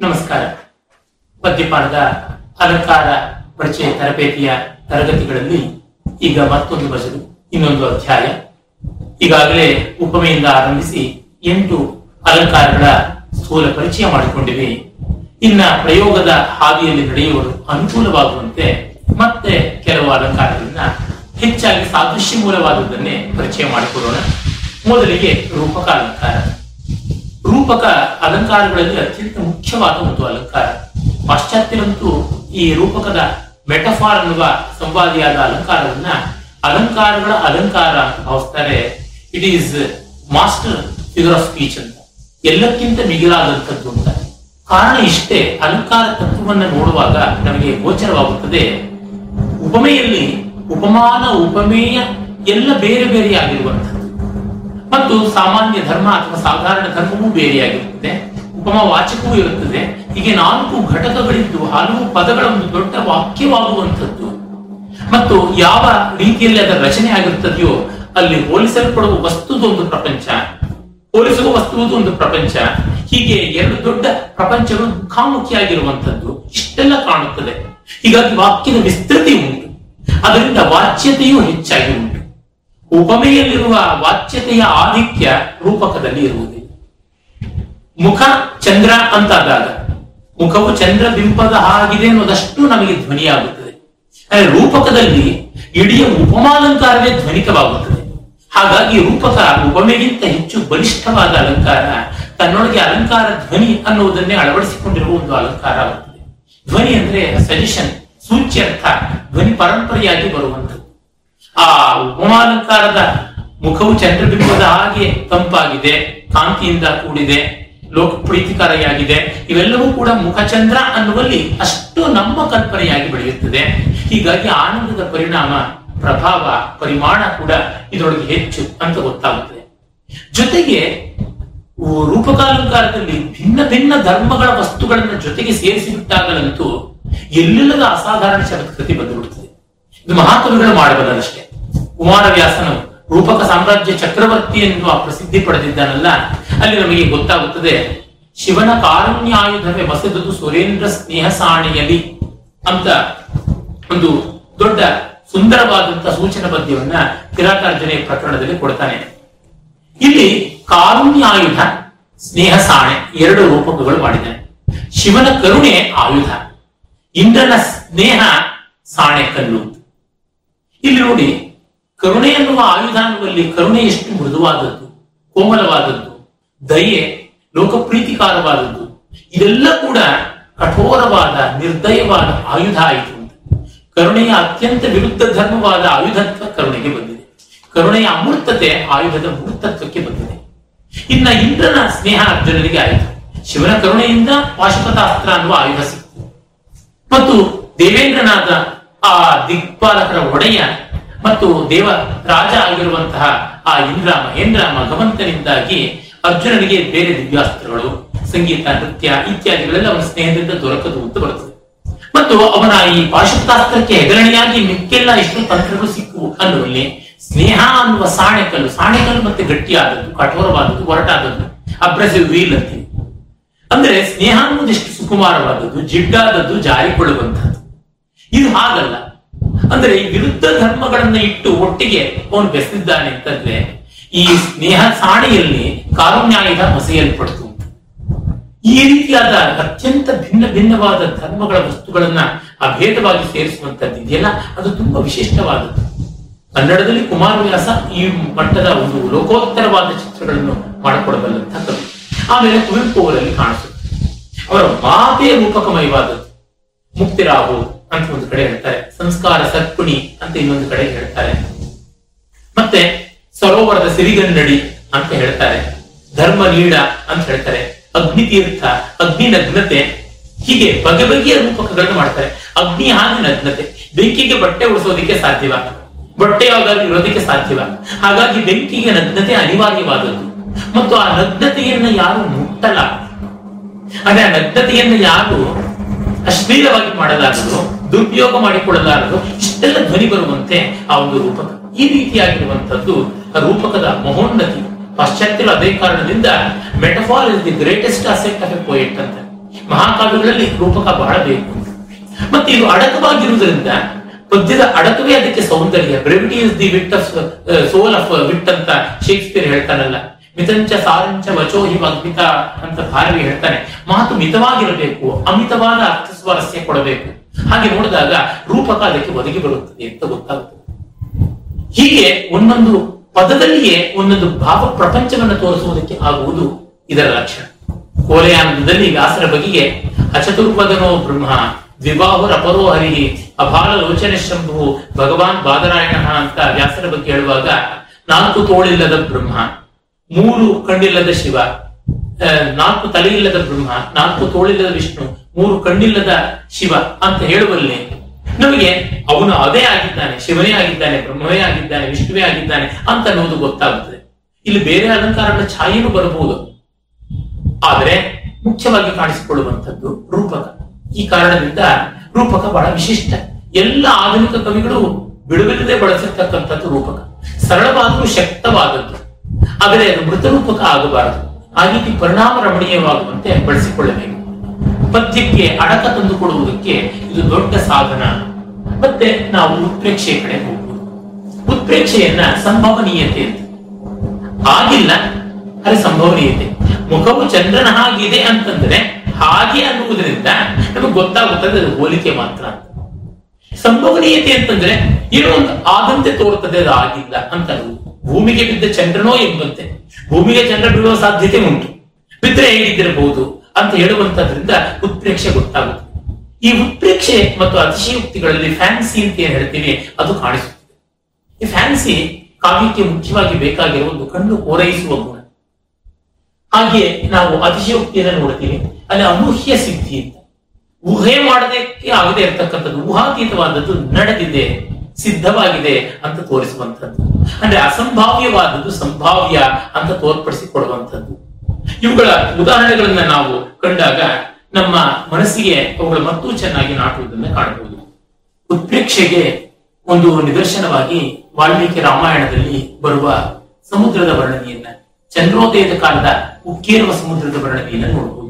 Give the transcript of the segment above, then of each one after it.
ನಮಸ್ಕಾರ. ಮದ್ಯಪಾನದ ಅಲಂಕಾರ ಪರಿಚಯ ತರಬೇತಿಯ ತರಗತಿಗಳಲ್ಲಿ ಈಗ ಮತ್ತೊಂದು ಬಸಲು ಇನ್ನೊಂದು ಅಧ್ಯಾಯ. ಈಗಾಗಲೇ ಉಪಮೆಯಿಂದ ಆರಂಭಿಸಿ ಎಂಟು ಅಲಂಕಾರಗಳ ಸ್ಥೂಲ ಪರಿಚಯ ಮಾಡಿಕೊಂಡಿವೆ. ಇನ್ನ ಪ್ರಯೋಗದ ಹಾದಿಯಲ್ಲಿ ನಡೆಯುವುದು ಅನುಕೂಲವಾಗುವಂತೆ ಮತ್ತೆ ಕೆಲವು ಅಲಂಕಾರಗಳನ್ನ ಹೆಚ್ಚಾಗಿ ಸಾದೃಶ್ಯ ಮೂಲವಾದದ್ದನ್ನೇ ಪರಿಚಯ ಮಾಡಿಕೊಡೋಣ. ಮೊದಲಿಗೆ ರೂಪಕ ಅಲಂಕಾರ. ರೂಪಕ ಅಲಂಕಾರಗಳಲ್ಲಿ ಅತ್ಯಂತ ಮುಖ್ಯವಾದ ಒಂದು ಅಲಂಕಾರ. ಪಾಶ್ಚಾತ್ಯರಂತೂ ಈ ರೂಪಕದ ಮೆಟಫಾರ್ ಅನ್ನುವ ಸಂವಾದಿಯಾದ ಅಲಂಕಾರವನ್ನ ಅಲಂಕಾರಗಳ ಅಲಂಕಾರ ಅಂತ ಭಾವಿಸ್ತಾರೆ. It is master figure of speech ಅಂತ. ಎಲ್ಲಕ್ಕಿಂತ ಮಿಗಿಲಾದಂಥದ್ದು ಅಂತ. ಕಾರಣ ಇಷ್ಟೇ, ಅಲಂಕಾರ ತತ್ವವನ್ನು ನೋಡುವಾಗ ನಮಗೆ ಗೋಚರವಾಗುತ್ತದೆ. ಉಪಮೆಯಲ್ಲಿ ಉಪಮಾನ, ಉಪಮೇಯ ಎಲ್ಲ ಬೇರೆ ಬೇರೆಯಾಗಿರುವಂಥದ್ದು ಮತ್ತು ಸಾಮಾನ್ಯ ಧರ್ಮ ಅಥವಾ ಸಾಧಾರಣ ಧರ್ಮವೂ ಬೇರೆಯಾಗಿರುತ್ತದೆ. ಉಪಮ ವಾಚಕವೂ ಇರುತ್ತದೆ. ಹೀಗೆ ನಾಲ್ಕು ಘಟಕಗಳಿದ್ದು ಹಲವು ಪದಗಳ ಒಂದು ದೊಡ್ಡ ವಾಕ್ಯವಾಗುವಂಥದ್ದು. ಮತ್ತು ಯಾವ ರೀತಿಯಲ್ಲಿ ಅದರ ರಚನೆ ಆಗಿರುತ್ತದೆಯೋ ಅಲ್ಲಿ ಹೋಲಿಸಲ್ಪಡುವ ವಸ್ತುದೊಂದು ಪ್ರಪಂಚ. ಹೋಲಿಸುವ ವಸ್ತುವುದು ಒಂದು ಪ್ರಪಂಚ. ಹೀಗೆ ಎರಡು ದೊಡ್ಡ ಪ್ರಪಂಚಗಳು ಮುಖಾಮುಖಿಯಾಗಿರುವಂಥದ್ದು ಇಷ್ಟೆಲ್ಲ ಕಾಣುತ್ತದೆ. ಹೀಗಾಗಿ ವಾಕ್ಯದ ವಿಸ್ತೃತಿ ಉಂಟು. ಅದರಿಂದ ವಾಚ್ಯತೆಯೂ ಹೆಚ್ಚಾಗಿ ಉಪಮೆಯಲ್ಲಿರುವ ವಾಚ್ಯತೆಯ ಆಧಿಕ್ಯ ರೂಪಕದಲ್ಲಿ ಇರುವುದಿಲ್ಲ. ಮುಖ ಚಂದ್ರ ಅಂತಾದಾಗ, ಮುಖವು ಚಂದ್ರ ಬಿಂಬದ ಆಗಿದೆ ಅನ್ನೋದಷ್ಟು ನಮಗೆ ಧ್ವನಿಯಾಗುತ್ತದೆ. ಆದರೆ ರೂಪಕದಲ್ಲಿ ಇಡೀ ಉಪಮಾಲಂಕಾರವೇ ಧ್ವನಿತವಾಗುತ್ತದೆ. ಹಾಗಾಗಿ ರೂಪಕ ಉಪಮೆಗಿಂತ ಹೆಚ್ಚು ಬಲಿಷ್ಠವಾದ ಅಲಂಕಾರ, ತನ್ನೊಳಗೆ ಅಲಂಕಾರ ಧ್ವನಿ ಅನ್ನುವುದನ್ನೇ ಅಳವಡಿಸಿಕೊಂಡಿರುವ ಒಂದು ಅಲಂಕಾರ ಆಗುತ್ತದೆ. ಧ್ವನಿ ಅಂದ್ರೆ ಸಜೆಷನ್ ಸೂಚ್ಯರ್ಥ, ಧ್ವನಿ ಪರಂಪರೆಯಾಗಿ ಬರುವಂಥದ್ದು. ಆ ಉಪಮಾಲಂಕಾರದ ಮುಖವು ಚಂದ್ರಬಿಂಬದ ಹಾಗೆ ತಂಪಾಗಿದೆ, ಕಾಂತಿಯಿಂದ ಕೂಡಿದೆ ಲೋಕ ಪ್ರೀತಿಕಾರಿಯಾಗಿದೆ ಇವೆಲ್ಲವೂ ಕೂಡ ಮುಖಚಂದ್ರ ಅನ್ನುವಲ್ಲಿ ಅಷ್ಟು ನಮ್ಮ ಕಲ್ಪನೆಯಾಗಿ ಬೆಳೆಯುತ್ತದೆ. ಹೀಗಾಗಿ ಆನಂದದ ಪರಿಣಾಮ, ಪ್ರಭಾವ, ಪರಿಮಾಣ ಕೂಡ ಇದರೊಳಗೆ ಹೆಚ್ಚು ಅಂತ ಗೊತ್ತಾಗುತ್ತದೆ. ಜೊತೆಗೆ ರೂಪಕಾಲಂಕಾರದಲ್ಲಿ ಭಿನ್ನ ಭಿನ್ನ ಧರ್ಮಗಳ ವಸ್ತುಗಳನ್ನ ಜೊತೆಗೆ ಸೇರಿಸಿ ಬಿಟ್ಟಾಗಲಂತೂ ಎಲ್ಲೆಲ್ಲದ ಅಸಾಧಾರಣ ಶಬ್ದಕೃತಿ ಬಂದುಬಿಡುತ್ತದೆ. ಇದು ಮಹಾಕವಿಗಳು ಮಾಡಬಲ್ಲದಷ್ಟೇ ಕುಮಾರವ್ಯಾಸನು ರೂಪಕ ಸಾಮ್ರಾಜ್ಯ ಚಕ್ರವರ್ತಿ ಎನ್ನುವ ಪ್ರಸಿದ್ಧಿ ಪಡೆದಿದ್ದಾನಲ್ಲ, ಅಲ್ಲಿ ನಮಗೆ ಗೊತ್ತಾಗುತ್ತದೆ, ಶಿವನ ಕಾರುಣ್ಯಾಯುಧವೇ ಬಸೆದುದು ಸುರೇಂದ್ರ ಸ್ನೇಹ ಸಾಣಿಯಲಿ ಅಂತ ಒಂದು ದೊಡ್ಡ ಸುಂದರವಾದಂತಹ ಸೂಚನ ಪದ್ಯವನ್ನ ಕಿರಾತಾರ್ಜನೆ ಪ್ರಕರಣದಲ್ಲಿ ಕೊಡ್ತಾನೆ. ಇಲ್ಲಿ ಕಾರುಣ್ಯಾಯುಧ ಸ್ನೇಹ ಸಾಣೆ ಎರಡು ರೂಪಕಗಳು ಮಾಡಿದ್ದಾನೆ. ಶಿವನ ಕರುಣೆ ಆಯುಧ, ಇಂದ್ರನ ಸ್ನೇಹ ಸಾಣೆ ಕಲ್ಲು. ಇಲ್ಲಿ ನೋಡಿ, ಕರುಣೆ ಎನ್ನುವ ಆಯುಧ ಕರುಣೆ ಎಷ್ಟು ಮೃದುವಾದದ್ದು, ಕೋಮಲವಾದದ್ದು, ದಯೆ, ಲೋಕಪ್ರೀತಿಕಾರವಾದದ್ದು, ಇದೆಲ್ಲ ಕೂಡ ಕಠೋರವಾದ, ನಿರ್ದಯವಾದ ಆಯುಧ ಆಯಿತು ಕರುಣೆಯ ಅತ್ಯಂತ ವಿರುದ್ಧ ಧರ್ಮವಾದ ಆಯುಧತ್ವ ಕರುಣೆಗೆ ಬಂದಿದೆ. ಕರುಣೆಯ ಅಮೂರ್ತತೆ ಆಯುಧದ ಮೂರ್ತತ್ವಕ್ಕೆ ಬಂದಿದೆ. ಇನ್ನ ಇಂದ್ರನ ಸ್ನೇಹ ಅರ್ಜುನನಿಗೆ ಆಯಿತು. ಶಿವನ ಕರುಣೆಯಿಂದ ಪಾಶುಪತಾಸ್ತ್ರ ಅನ್ನುವ ಆಯುಧ ಸಿಕ್ತು ಮತ್ತು ದೇವೇಂದ್ರನಾದ ಆ ದಿಗ್ಪಾಲಕರ ಒಡೆಯ ಮತ್ತು ದೇವ ರಾಜ ಆಗಿರುವಂತಹ ಆ ಇಂದ್ರ ಮಹೇಂದ್ರ ಭಗವಂತನಿಂದಾಗಿ ಅರ್ಜುನನಿಗೆ ಬೇರೆ ದಿವ್ಯಾಸ್ತ್ರಗಳು ಸಂಗೀತ, ನೃತ್ಯ ಇತ್ಯಾದಿಗಳೆಲ್ಲ ಅವನ ಸ್ನೇಹದಿಂದ ದೊರಕದು ಅಂತ ಬರುತ್ತದೆ. ಮತ್ತು ಅವನ ಈ ಪಾಶುಪತಾಸ್ತ್ರಕ್ಕೆ ಹೆಗರಣೆಯಾಗಿ ಮಿಕ್ಕೆಲ್ಲ ಇಷ್ಟು ತಂತ್ರಗಳು ಸಿಕ್ಕು ಅನ್ನುವಲ್ಲಿ ಸ್ನೇಹ ಅನ್ನುವ ಸಾಣೆಕಲ್ಲು ಸಾಣೆಕಲ್ಲು ಮತ್ತೆ ಗಟ್ಟಿಯಾದದ್ದು, ಕಠೋರವಾದದ್ದು, ಒರಟಾದದ್ದು, ಅಬ್ರೆಸಿವ್ ವೀಲ್ ಅಂತೀವಿ. ಅಂದ್ರೆ ಸ್ನೇಹ ಅನ್ನೋದಿಷ್ಟು ಸುಕುಮಾರವಾದದ್ದು, ಜಿಡ್ಡಾದದ್ದು ಜಾರಿಕೊಳ್ಳುವಂತಹದ್ದು ಇದು ಹಾಗಲ್ಲ. ಅಂದ್ರೆ ವಿರುದ್ಧ ಧರ್ಮಗಳನ್ನ ಇಟ್ಟು ಒಟ್ಟಿಗೆ ಅವನು ಬೆಸೆದಿದ್ದಾನೆ ಅಂತಂದ್ರೆ ಈ ಸ್ನೇಹ ಸಾಣೆಯಲ್ಲಿ ಕಾರುಣ್ಯಾಯದ ಮಸೆಯಲ್ಪಡ್ತು. ಈ ರೀತಿಯಾದ ಅತ್ಯಂತ ಭಿನ್ನ ಭಿನ್ನವಾದ ಧರ್ಮಗಳ ವಸ್ತುಗಳನ್ನ ಅಭೇದವಾಗಿ ಸೇರಿಸುವಂತದ್ದು ಇದೆಯಲ್ಲ, ಅದು ತುಂಬಾ ವಿಶಿಷ್ಟವಾದದ್ದು. ಕನ್ನಡದಲ್ಲಿ ಕುಮಾರವ್ಯಾಸ ಈ ಮಟ್ಟದ ಒಂದು ಲೋಕೋತ್ತರವಾದ ಚಿತ್ರಗಳನ್ನು ಮಾಡಿಕೊಡಬಲ್ಲಂತಹ ಕವಿ. ಆಮೇಲೆ ಕುವೆಂಪು ಅವರಲ್ಲಿ ಕಾಣಿಸುತ್ತೆ. ಅವರ ಮಾತೇ ರೂಪಕಮಯವಾದದ್ದು. ಮುಕ್ತಿರಾವು ಅಂತ ಒಂದು ಕಡೆ ಹೇಳ್ತಾರೆ. ಸಂಸ್ಕಾರ ಸತ್ಪುಣಿ ಅಂತ ಇನ್ನೊಂದು ಕಡೆ ಹೇಳ್ತಾರೆ. ಮತ್ತೆ ಸರೋವರದ ಸಿರಿಗನ್ನಡಿ ಅಂತ ಹೇಳ್ತಾರೆ. ಧರ್ಮ ನೀಡ ಅಂತ ಹೇಳ್ತಾರೆ. ಅಗ್ನಿ ತೀರ್ಥ, ಅಗ್ನಿ ನಗ್ನತೆ, ಹೀಗೆ ಬಗೆ ಬಗೆಯ ರೂಪಕಗಳನ್ನು ಮಾಡ್ತಾರೆ. ಅಗ್ನಿ ಹಾಗೆ ನಗ್ನತೆ. ಬೆಂಕಿಗೆ ಬಟ್ಟೆ ಉಳಿಸೋದಕ್ಕೆ ಸಾಧ್ಯವ. ಬಟ್ಟೆ ಯಾವಾಗಲೂ ಇರೋದಕ್ಕೆ ಸಾಧ್ಯವ. ಹಾಗಾಗಿ ಬೆಂಕಿಗೆ ನಗ್ನತೆ ಅನಿವಾರ್ಯವಾದದ್ದು. ಮತ್ತು ಆ ನಗ್ನತೆಯನ್ನ ಯಾರು ಮುಟ್ಟಲ್ಲ. ಅಂದ್ರೆ ಆ ನಗ್ನತೆಯನ್ನು ಯಾರು ಅಶ್ಲೀಲವಾಗಿ ಮಾಡಲಾರದು? ದುರುಪಯೋಗ ಮಾಡಿಕೊಳ್ಳಲಾರದು, ಇಷ್ಟೆಲ್ಲ ಧ್ವನಿ ಬರುವಂತೆ ಆ ಒಂದು ರೂಪಕ. ಈ ರೀತಿಯಾಗಿರುವಂತದ್ದು ರೂಪಕದ ಮಹೋನ್ನತಿ, ಪಾಶ್ಚಾತ್ಯರು ಅದೇ ಕಾರಣದಿಂದ metaphor is the greatest asset of a poet ಅಂತ. ಮಹಾಕಾವ್ಯಗಳಲ್ಲಿ ರೂಪಕ ಬಹಳ ಬೇಕು. ಮತ್ತೆ ಇದು ಅಡಕವಾಗಿರುವುದರಿಂದ ಪದ್ಯದ ಅಡಕವೇ ಅದಕ್ಕೆ ಸೌಂದರ್ಯ. Brevity is the wit of soul of wit ಅಂತ ಶೇಕ್ಸ್ಪಿಯರ್ ಹೇಳ್ತಾನಲ್ಲ. ಮಿತಂಚ ಸಾರಂಚ ವಚೋ ಅದ್ಮಿತ ಅಂತ ಭಾರವಿ ಹೇಳ್ತಾನೆ. ಮಾತು ಮಿತವಾಗಿರಬೇಕು, ಅಮಿತವಾದ ಅರ್ಥ ಸ್ವಾರಸ್ಯ ಕೊಡಬೇಕು. ಹಾಗೆ ನೋಡಿದಾಗ ರೂಪಕ ಅದಕ್ಕೆ ಒದಗಿ ಬರುತ್ತದೆ ಅಂತ ಗೊತ್ತಾಗುತ್ತದೆ ಹೀಗೆ ಒಂದೊಂದು ಪದದಲ್ಲಿಯೇ ಒಂದೊಂದು ಭಾವ ಪ್ರಪಂಚವನ್ನು ತೋರಿಸುವುದಕ್ಕೆ ಆಗುವುದು ಇದರ ಲಕ್ಷಣ. ಕೋಲೆಯಾನಂದದಲ್ಲಿ ವ್ಯಾಸರ ಬಗೆಗೆ ಅಚತುರ್ಪದನೋ ಬ್ರಹ್ಮ, ದ್ವಿಬಾಹುರ ಅಪರೋ ಹರಿ ಅಭಾಲ ಲೋಚನ ಶಂಭು, ಭಗವಾನ್ ಬಾದರಾಯಣ ಅಂತ ವ್ಯಾಸರ ಬಗ್ಗೆ ಹೇಳುವಾಗ, ನಾಲ್ಕು ತೋಳಿಲ್ಲದ ಬ್ರಹ್ಮ, ಮೂರು ಕಣ್ಣಿಲ್ಲದ ಶಿವ ನಾಲ್ಕು ತಲೆಯಿಲ್ಲದ ಬ್ರಹ್ಮ, ನಾಲ್ಕು ತೋಳಿಲ್ಲದ ವಿಷ್ಣು ಮೂರು ಕಣ್ಣಿಲ್ಲದ ಶಿವ ಅಂತ ಹೇಳುವಲ್ಲಿ ನಮಗೆ ಅವನು ಅದೇ ಆಗಿದ್ದಾನೆ, ಶಿವನೇ ಆಗಿದ್ದಾನೆ, ಬ್ರಹ್ಮವೇ ಆಗಿದ್ದಾನೆ, ವಿಷ್ಣುವೇ ಆಗಿದ್ದಾನೆ ಅಂತ ಅನ್ನೋದು ಗೊತ್ತಾಗುತ್ತದೆ. ಇಲ್ಲಿ ಬೇರೆ ಅಲಂಕಾರಗಳ ಛಾಯೆನೂ ಬರಬಹುದು. ಆದರೆ ಮುಖ್ಯವಾಗಿ ಕಾಣಿಸಿಕೊಳ್ಳುವಂಥದ್ದು ರೂಪಕ. ಈ ಕಾರಣದಿಂದ ರೂಪಕ ಬಹಳ ವಿಶಿಷ್ಟ. ಎಲ್ಲ ಆಧುನಿಕ ಕವಿಗಳು ಬಿಡುವಿಲ್ಲದೆ ಬಳಸಿರ್ತಕ್ಕಂಥದ್ದು ರೂಪಕ. ಸರಳವಾದರೂ ಶಕ್ತವಾದದ್ದು. ಆದರೆ ಮೃತ ರೂಪಕ ಆಗಬಾರದು. ಆ ರೀತಿ ಪರಿಣಾಮ ರಮಣೀಯವಾಗುವಂತೆ ಬಳಸಿಕೊಳ್ಳಬೇಕು. ಪದ್ಯಕ್ಕೆ ಅಡಕ ತಂದುಕೊಡುವುದಕ್ಕೆ ಇದು ದೊಡ್ಡ ಸಾಧನ. ಮತ್ತೆ ನಾವು ಉತ್ಪ್ರೇಕ್ಷೆ ಕಡೆ ಹೋಗುವುದು ಉತ್ಪ್ರೇಕ್ಷೆಯನ್ನ ಸಂಭವನೀಯತೆ ಅಂತ. ಆಗಿಲ್ಲ ಅಲ್ಲಿ ಸಂಭವನೀಯತೆ. ಮುಖವು ಚಂದ್ರನ ಹಾಗಿದೆ ಅಂತಂದ್ರೆ ಹಾಗೆ ಅನ್ನುವುದರಿಂದ ನಮಗೆ ಗೊತ್ತಾಗುತ್ತದೆ ಅದು ಹೋಲಿಕೆ ಮಾತ್ರ. ಸಂಭವನೀಯತೆ ಅಂತಂದ್ರೆ ಏನೋ ಒಂದು ಆದಂತೆ ತೋರುತ್ತದೆ, ಅದು ಆಗಿಲ್ಲ ಅಂತ ಭೂಮಿಗೆ ಬಿದ್ದ ಚಂದ್ರನೋ ಎಂಬಂತೆ. ಭೂಮಿಗೆ ಚಂದ್ರ ಬಿಡುವ ಸಾಧ್ಯತೆ ಉಂಟು. ಬಿದ್ದರೆ ಹೇಗಿದ್ದಿರಬಹುದು ಅಂತ ಹೇಳುವಂತದ್ರಿಂದ ಉತ್ಪ್ರೇಕ್ಷೆ ಗೊತ್ತಾಗುತ್ತೆ. ಈ ಉತ್ಪ್ರೇಕ್ಷೆ ಮತ್ತು ಅತಿಶಯೋಕ್ತಿಗಳಲ್ಲಿ ಫ್ಯಾನ್ಸಿ ಅಂತ ಏನ್ ಹೇಳ್ತೀವಿ, ಅದು ಕಾಣಿಸುತ್ತದೆ. ಈ ಫ್ಯಾನ್ಸಿ ಕಾವ್ಯಕ್ಕೆ ಮುಖ್ಯವಾಗಿ ಬೇಕಾಗಿರುವ ಒಂದು ಕಣ್ಣು ಓರೈಸುವ ಗುಣ ಹಾಗೆ ನಾವು ಅತಿಶಯೋಕ್ತಿಯನ್ನು ನೋಡ್ತೀವಿ, ಅಲ್ಲಿ ಅನೂಹ್ಯ ಸಿದ್ಧಿ ಅಂತ. ಊಹೆ ಮಾಡದಕ್ಕೆ ಆಗದೆ ಇರತಕ್ಕಂಥದ್ದು, ಊಹಾತೀತವಾದದ್ದು ನಡೆದಿದೆ, ಸಿದ್ಧವಾಗಿದೆ ಅಂತ ತೋರಿಸುವಂಥದ್ದು. ಅಂದ್ರೆ ಅಸಂಭಾವ್ಯವಾದದ್ದು ಸಂಭಾವ್ಯ ಅಂತ ತೋರ್ಪಡಿಸಿಕೊಡುವಂಥದ್ದು. ಇವುಗಳ ಉದಾಹರಣೆಗಳನ್ನ ನಾವು ಕಂಡಾಗ ನಮ್ಮ ಮನಸ್ಸಿಗೆ ಅವುಗಳು ಮತ್ತೂ ಚೆನ್ನಾಗಿ ನಾಟುವುದನ್ನು ಕಾಣಬಹುದು. ಉತ್ಪ್ರೇಕ್ಷೆಗೆ ಒಂದು ನಿದರ್ಶನವಾಗಿ ವಾಲ್ಮೀಕಿ ರಾಮಾಯಣದಲ್ಲಿ ಬರುವ ಸಮುದ್ರದ ವರ್ಣನೆಯನ್ನ, ಚಂದ್ರೋದಯದ ಕಾಲದ ಉಕ್ಕೇರುವ ಸಮುದ್ರದ ವರ್ಣನೆಯನ್ನು ನೋಡಬಹುದು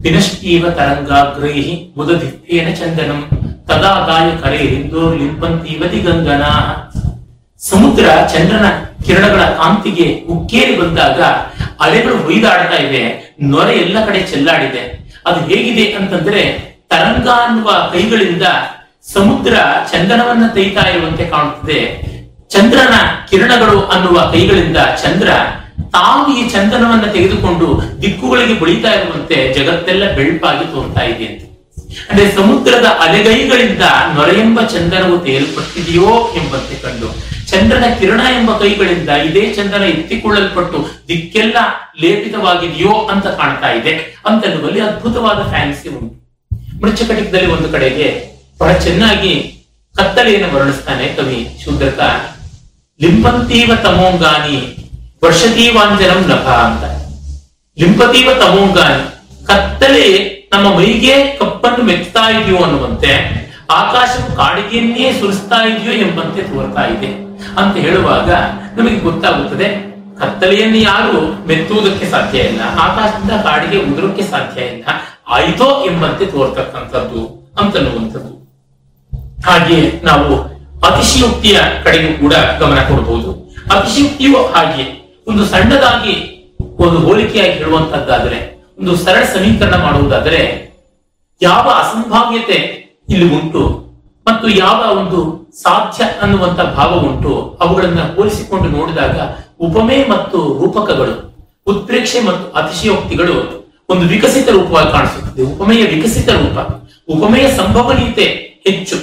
ವಿನಷ್ಟೀವ ತರಂಗಾಗ್ರೈಹಿ ಮುದದಿತ್ತೇನ ಚಂದನಂ ತದಾ ಗಾಯ ಕರೆ ಲಿಂಪಂತೀವ ದಿಗಂಗನ. ಸಮುದ್ರ ಚಂದ್ರನ ಕಿರಣಗಳ ಕಾಂತಿಗೆ ಉಕ್ಕೇರಿ ಬಂದಾಗ ಅಲೆಗಳು ಹೊಯ್ದಾಡ್ತಾ ಇವೆ, ನೊರೆ ಎಲ್ಲ ಕಡೆ ಚೆಲ್ಲಾಡಿದೆ. ಅದು ಹೇಗಿದೆ ಅಂತಂದ್ರೆ ತರಂಗ ಅನ್ನುವ ಕೈಗಳಿಂದ ಸಮುದ್ರ ಚಂದನವನ್ನ ತೈತಾ ಇರುವಂತೆ ಕಾಣುತ್ತದೆ. ಚಂದ್ರನ ಕಿರಣಗಳು ಅನ್ನುವ ಕೈಗಳಿಂದ ಚಂದ್ರ ತಾವು ಈ ಚಂದನವನ್ನ ತೆಗೆದುಕೊಂಡು ದಿಕ್ಕುಗಳಿಗೆ ಬಳಿತಾ ಇರುವಂತೆ ಜಗತ್ತೆಲ್ಲ ಬೆಳ್ಪಾಗಿ ತೋರ್ತಾ ಇದೆ ಅಂತ. ಅಂದ್ರೆ ಸಮುದ್ರದ ಅಲೆಗೈಗಳಿಂದ ನೊರೆಯೆಂಬ ಚಂದನವು ತೇಲ್ಪಟ್ಟಿದೆಯೋ ಎಂಬಂತೆ ಕಂಡು. ಚಂದ್ರನ ಕಿರಣ ಎಂಬ ಕೈಗಳಿಂದ ಇದೇ ಚಂದ್ರನ ಎತ್ತಿಕೊಳ್ಳಲ್ಪಟ್ಟು ದಿಕ್ಕೆಲ್ಲ ಲೇಪಿತವಾಗಿದೆಯೋ ಅಂತ ಕಾಣ್ತಾ ಇದೆ. ಅಂತನ್ನುವಲ್ಲಿ ಅದ್ಭುತವಾದ ಫ್ಯಾನ್ಸಿ ಉಂಟು. ಮೃಚ್ಛಕಟಿಕದಲ್ಲಿ ಒಂದು ಕಡೆಗೆ ಬಹಳ ಚೆನ್ನಾಗಿ ಕತ್ತಲೆಯನ್ನು ವರ್ಣಿಸ್ತಾನೆ ಕವಿ ಶೂದ್ರಕ ಲಿಂಪಂತೀವ ತಮೋಂಗಾನಿ ವರ್ಷದೀವಾಂಜನಂ ನಭ ಅಂತ. ಲಿಂಪತೀವ ತಮೋಂಗಾನಿ ಕತ್ತಲೆ ನಮ್ಮ ಮೈಗೆ ಕಪ್ಪನ್ನು ಮೆತ್ತಾ ಇದೆಯೋ ಅನ್ನುವಂತೆ, ಆಕಾಶವು ಕಾಡಿಗೆಯನ್ನೇ ಸುರಿಸ್ತಾ ಇದೆಯೋ ಎಂಬಂತೆ ತೋರ್ತಾ ಇದೆ. ಅಂತ ಹೇಳುವಾಗ ನಮಗೆ ಗೊತ್ತಾಗುತ್ತದೆ, ಕತ್ತಲೆಯನ್ನು ಯಾರು ಮೆತ್ತುವುದಕ್ಕೆ ಸಾಧ್ಯ ಇಲ್ಲ ಆಕಾಶದಿಂದ ಕಾಡಿಗೆ ಉದುರಕ್ಕೆ ಸಾಧ್ಯ ಇಲ್ಲ, ಆಯ್ತೋ ಎಂಬಂತೆ ತೋರ್ತಕ್ಕಂಥದ್ದು ಅಂತನ್ನುವಂಥದ್ದು ಹಾಗೆ ನಾವು ಅತಿಶಯುಕ್ತಿಯ ಕಡೆಗೂ ಕೂಡ ಗಮನ ಕೊಡಬಹುದು. ಅತಿಶಯುಕ್ತಿಯು ಹಾಗೆ ಒಂದು ಸಣ್ಣದಾಗಿ ಒಂದು ಹೋಲಿಕೆಯಾಗಿ ಹೇಳುವಂತದ್ದಾದರೆ ಒಂದು ಸರಳ ಸಮೀಕರಣ ಮಾಡುವುದಾದರೆ, ಯಾವ ಅಸಂಭಾವ್ಯತೆ ಇಲ್ಲಿ ಉಂಟು ಮತ್ತು ಯಾವ ಒಂದು ಸಾಧ್ಯ ಅನ್ನುವಂತ ಭಾವ ಉಂಟು. ಅವುಗಳನ್ನ ಹೋಲಿಸಿಕೊಂಡು ನೋಡಿದಾಗ ಉಪಮೆ ಮತ್ತು ರೂಪಕಗಳು, ಉತ್ಪ್ರೇಕ್ಷೆ ಮತ್ತು ಅತಿಶಯೋಕ್ತಿಗಳು ಒಂದು ವಿಕಸಿತ ರೂಪವಾಗಿ ಕಾಣಿಸುತ್ತದೆ. ಉಪಮೆಯ ವಿಕಸಿತ ರೂಪ, ಉಪಮೆಯ ಸಂಭವನೀಯತೆ ಹೆಚ್ಚು.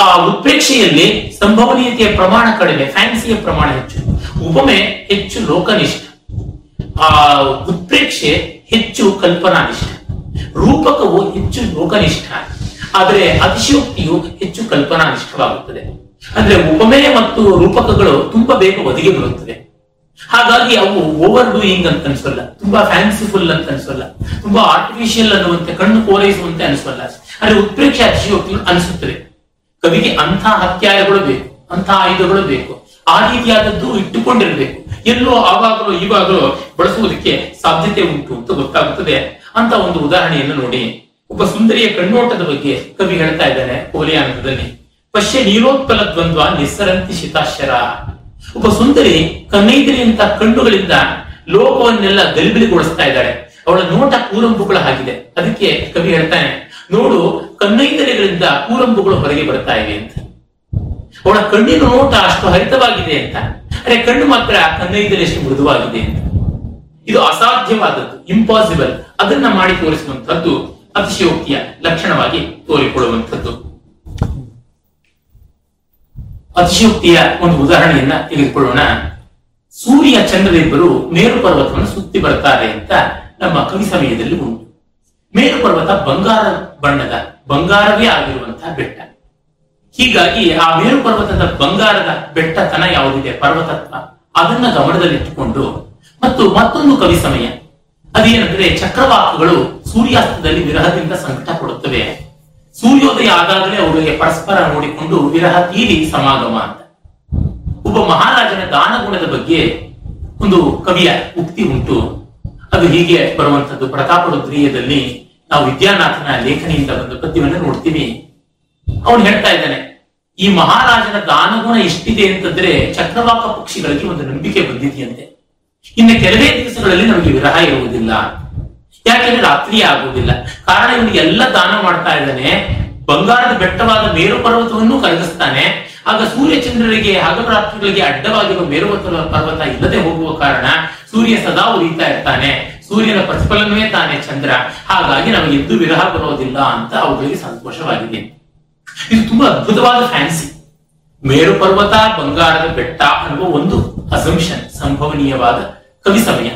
ಆ ಉತ್ಪ್ರೇಕ್ಷೆಯಲ್ಲಿ ಸಂಭವನೀಯತೆಯ ಪ್ರಮಾಣ ಕಡಿಮೆ ಫ್ಯಾನ್ಸಿಯ ಪ್ರಮಾಣ ಹೆಚ್ಚು. ಉಪಮೆ ಹೆಚ್ಚು ಲೋಕನಿಷ್ಠ. ಆ ಉತ್ಪ್ರೇಕ್ಷೆ ಹೆಚ್ಚು ಕಲ್ಪನಾನಿಷ್ಠ. ರೂಪಕವು ಹೆಚ್ಚು ಲೋಕನಿಷ್ಠ. ಆದರೆ ಅತಿಶಯೋಕ್ತಿಯು ಹೆಚ್ಚು ಕಲ್ಪನಾನಿಷ್ಠವಾಗುತ್ತದೆ. ಅಂದ್ರೆ ಉಪಮೆ ಮತ್ತು ರೂಪಕಗಳು ತುಂಬಾ ಬೇಗ ಒದಗಿ ಬರುತ್ತದೆ ಹಾಗಾಗಿ ಅವು ಓವರ್ ಡೂಯಿಂಗ್ ಅಂತ ಅನ್ಸಲ್ಲ, ತುಂಬಾ ಫ್ಯಾನ್ಸಿಫುಲ್ ಅಂತ ಅನ್ಸೋಲ್ಲ, ತುಂಬಾ ಆರ್ಟಿಫಿಷಿಯಲ್ ಅನ್ನುವಂತೆ ಕಣ್ಣು ಕೋರೈಸುವಂತೆ ಅನ್ಸಲ್ಲ. ಅಂದ್ರೆ ಉತ್ಪ್ರೇಕ್ಷೆ ಅತಿಶಯೋಕ್ತಿ ಅನಿಸುತ್ತದೆ ಕವಿಗೆ ಅಂಥ ಹತ್ಯಾಯಗಳು ಬೇಕು, ಅಂಥ ಆಯುಧಗಳು ಬೇಕು, ಆ ರೀತಿಯಾದದ್ದು ಇಟ್ಟುಕೊಂಡಿರಬೇಕು. ಎಲ್ಲೋ ಆವಾಗಲೋ ಈವಾಗಲೋ ಬಳಸುವುದಕ್ಕೆ ಸಾಧ್ಯತೆ ಉಂಟು ಅಂತ ಗೊತ್ತಾಗುತ್ತದೆ ಅಂತ ಒಂದು ಉದಾಹರಣೆಯನ್ನು ನೋಡಿ. ಒಬ್ಬ ಸುಂದರಿಯ ಕಣ್ಣೋಟದ ಬಗ್ಗೆ ಕವಿ ಹೇಳ್ತಾ ಇದ್ದಾನೆ ಕೋಲಿಯಾನಂದದಲ್ಲಿ ಪಶ್ಯ ನೀಲೋತ್ಪಲ ದ್ವಂದ್ವ ನಿಸ್ಸರಂತಿ ಶಿತಾಶರ ಒಬ್ಬ ಸುಂದರಿ ಕನ್ನೈದರಿಯಂತ ಕಣ್ಣುಗಳಿಂದ ಲೋಕವನ್ನೆಲ್ಲ ಗಲಿಬಿಲಿಗೊಳಿಸ್ತಾ ಇದ್ದಾಳೆ. ಅವಳ ನೋಟ ಕೂರಂಬುಗಳ ಹಾಗಿದೆ ಅದಕ್ಕೆ ಕವಿ ಹೇಳ್ತಾನೆ, ನೋಡು ಕನ್ನೈದರಿಗಳಿಂದ ಕೂರಂಬುಗಳು ಹೊರಗೆ ಬರ್ತಾ ಇವೆ ಅಂತ. ಅವಳ ಕಣ್ಣಿನ ನೋಟ ಅಷ್ಟು ಹರಿತವಾಗಿದೆ ಅಂತ. ಅರೆ, ಕಣ್ಣು ಮಾತ್ರ ಕನ್ನೈದರಿ ಅಷ್ಟು ಮೃದುವಾಗಿದೆ ಅಂತ. ಇದು ಅಸಾಧ್ಯವಾದದ್ದು ಇಂಪಾಸಿಬಲ್ ಅದನ್ನ ಮಾಡಿ ತೋರಿಸುವಂತದ್ದು ಅತಿಶಯೋಕ್ತಿಯ ಲಕ್ಷಣವಾಗಿ ತೋರಿಕೊಳ್ಳುವಂಥದ್ದು. ಅತಿಶಯೋಕ್ತಿಯ ಒಂದು ಉದಾಹರಣೆಯನ್ನ ತೆಗೆದುಕೊಳ್ಳೋಣ. ಸೂರ್ಯ ಚಂದ್ರರಿಬ್ಬರು ಮೇರು ಪರ್ವತವನ್ನು ಸುತ್ತಿ ಬರ್ತಾರೆ ಅಂತ ನಮ್ಮ ಕವಿ ಸಮಯದಲ್ಲಿ ಉಂಟು. ಮೇರು ಪರ್ವತ ಬಂಗಾರ ಬಣ್ಣದ, ಬಂಗಾರವೇ ಆಗಿರುವಂತಹ ಬೆಟ್ಟ. ಹೀಗಾಗಿ ಆ ಮೇರು ಪರ್ವತದ ಬಂಗಾರದ ಬೆಟ್ಟತನ ಯಾವುದಿದೆ? ಪರ್ವತತ್ವ. ಅದನ್ನ ಗಮನದಲ್ಲಿಟ್ಟುಕೊಂಡು, ಮತ್ತು ಮತ್ತೊಂದು ಕವಿ ಸಮಯ. ಅದೇನೆಂದ್ರೆ ಚಕ್ರವಾಕಗಳು ಸೂರ್ಯಾಸ್ತದಲ್ಲಿ ವಿರಹದಿಂದ ಸಂಕಟ ಕೊಡುತ್ತವೆ. ಸೂರ್ಯೋದಯ ಆದಾಗಲೇ ಅವರಿಗೆ ಪರಸ್ಪರ ನೋಡಿಕೊಂಡು ವಿರಹ ತೀರಿ ಸಮಾಗಮ ಅಂತ. ಒಬ್ಬ ಮಹಾರಾಜನ ದಾನಗುಣದ ಬಗ್ಗೆ ಒಂದು ಕವಿಯ ಉಕ್ತಿ ಉಂಟು. ಅದು ಹೀಗೆ ಬರುವಂತದ್ದು ಪ್ರತಾಪರುದ್ರೀಯದಲ್ಲಿ ನಾವು ವಿದ್ಯಾನಾಥನ ಲೇಖನಿಯಿಂದ ಬಂದ ಪದ್ಯವನ್ನು ನೋಡ್ತೀವಿ. ಅವನು ಹೇಳ್ತಾ ಇದ್ದಾನೆ, ಈ ಮಹಾರಾಜನ ದಾನಗುಣ ಎಷ್ಟಿದೆ ಅಂತಂದ್ರೆ ಚಕ್ರವಾಕ ಪಕ್ಷಿಗಳಿಗೆ ಒಂದು ನಂಬಿಕೆ ಬಂದಿದೆಯಂತೆ. ಇನ್ನು ಕೆಲವೇ ದಿವಸಗಳಲ್ಲಿ ನಮಗೆ ವಿರಹ ಇರುವುದಿಲ್ಲ. ಯಾಕೆಂದ್ರೆ ರಾತ್ರಿ ಆಗುವುದಿಲ್ಲ. ಕಾರಣ ಇವನು ಎಲ್ಲ ದಾನ ಮಾಡ್ತಾ ಇದ್ದಾನೆ. ಬಂಗಾರದ ಬೆಟ್ಟವಾದ ಮೇರು ಪರ್ವತವನ್ನು ಕರಗಿಸ್ತಾನೆ. ಆಗ ಸೂರ್ಯಚಂದ್ರರಿಗೆ, ಹಗಲರಾತ್ರಿಗಳಿಗೆ ಅಡ್ಡವಾಗಿರುವ ಮೇರು ಪರ್ವತ ಇಲ್ಲದೆ ಹೋಗುವ ಕಾರಣ ಸೂರ್ಯ ಸದಾ ಉರಿತಾ ಇರ್ತಾನೆ. ಸೂರ್ಯನ ಪ್ರತಿಫಲನವೇ ತಾನೆ ಚಂದ್ರ. ಹಾಗಾಗಿ ನಮಗೆ ಎದ್ದು ವಿರಹ ಬರೋದಿಲ್ಲ ಅಂತ ಅವುಗಳಿಗೆ ಸಂತೋಷವಾಗಿದೆ. ಇದು ತುಂಬಾ ಅದ್ಭುತವಾದ ಫ್ಯಾನ್ಸಿ ಮೇರು ಪರ್ವತ ಬಂಗಾರದ ಬೆಟ್ಟ ಅನ್ನುವ ಒಂದು ಅಸಂಪ್ಷನ್ ಸಂಭವನೀಯವಾದ ಕವಿ ಸಮಯ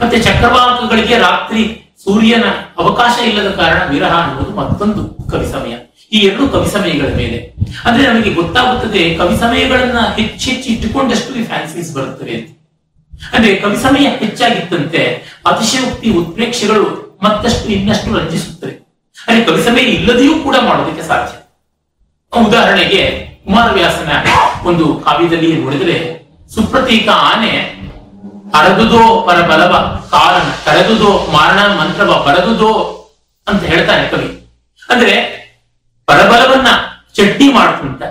ಮತ್ತೆ ಚಕ್ರವಾಕಗಳಿಗೆ ರಾತ್ರಿ ಸೂರ್ಯನ ಅವಕಾಶ ಇಲ್ಲದ ಕಾರಣ ವಿರಹ ಅನ್ನೋದು ಮತ್ತೊಂದು ಕವಿ ಸಮಯ ಈ ಎರಡು ಕವಿ ಸಮಯಗಳ ಮೇಲೆ. ಅಂದ್ರೆ ನಮಗೆ ಗೊತ್ತಾಗುತ್ತದೆ ಕವಿ ಸಮಯಗಳನ್ನ ಹೆಚ್ಚೆಚ್ಚು ಇಟ್ಟುಕೊಂಡಷ್ಟು ಈ ಫ್ಯಾನ್ಸೀಸ್ ಬರುತ್ತವೆ ಅಂತ. ಅಂದ್ರೆ ಕವಿ ಸಮಯ ಹೆಚ್ಚಾಗಿತ್ತಂತೆ ಅತಿಶಯೋಕ್ತಿ ಉತ್ಪ್ರೇಕ್ಷೆಗಳು ಮತ್ತಷ್ಟು ಇನ್ನಷ್ಟು ರಂಜಿಸುತ್ತವೆ. ಅಂದ್ರೆ ಕವಿ ಸಮಯ ಇಲ್ಲದೆಯೂ ಕೂಡ ಮಾಡೋದಕ್ಕೆ ಸಾಧ್ಯ. ಉದಾಹರಣೆಗೆ ಕುಮಾರವ್ಯಾಸನ ಒಂದು ಕಾವ್ಯದಲ್ಲಿ ನೋಡಿದರೆ ಸುಪ್ರತೀಕ ಆನೆ ಅರದುದೋ ಪರ ಬಲವ ಕಾರಣ, ಕರೆದುದೋ ಮಾರಣ ಮಂತ್ರವ ಬರದುದೋ ಅಂತ ಹೇಳ್ತಾನೆ ಕವಿ. ಅಂದ್ರೆ ಪರಬಲವನ್ನ ಚಟ್ಟಿ ಮಾಡ್ಕೊಂತ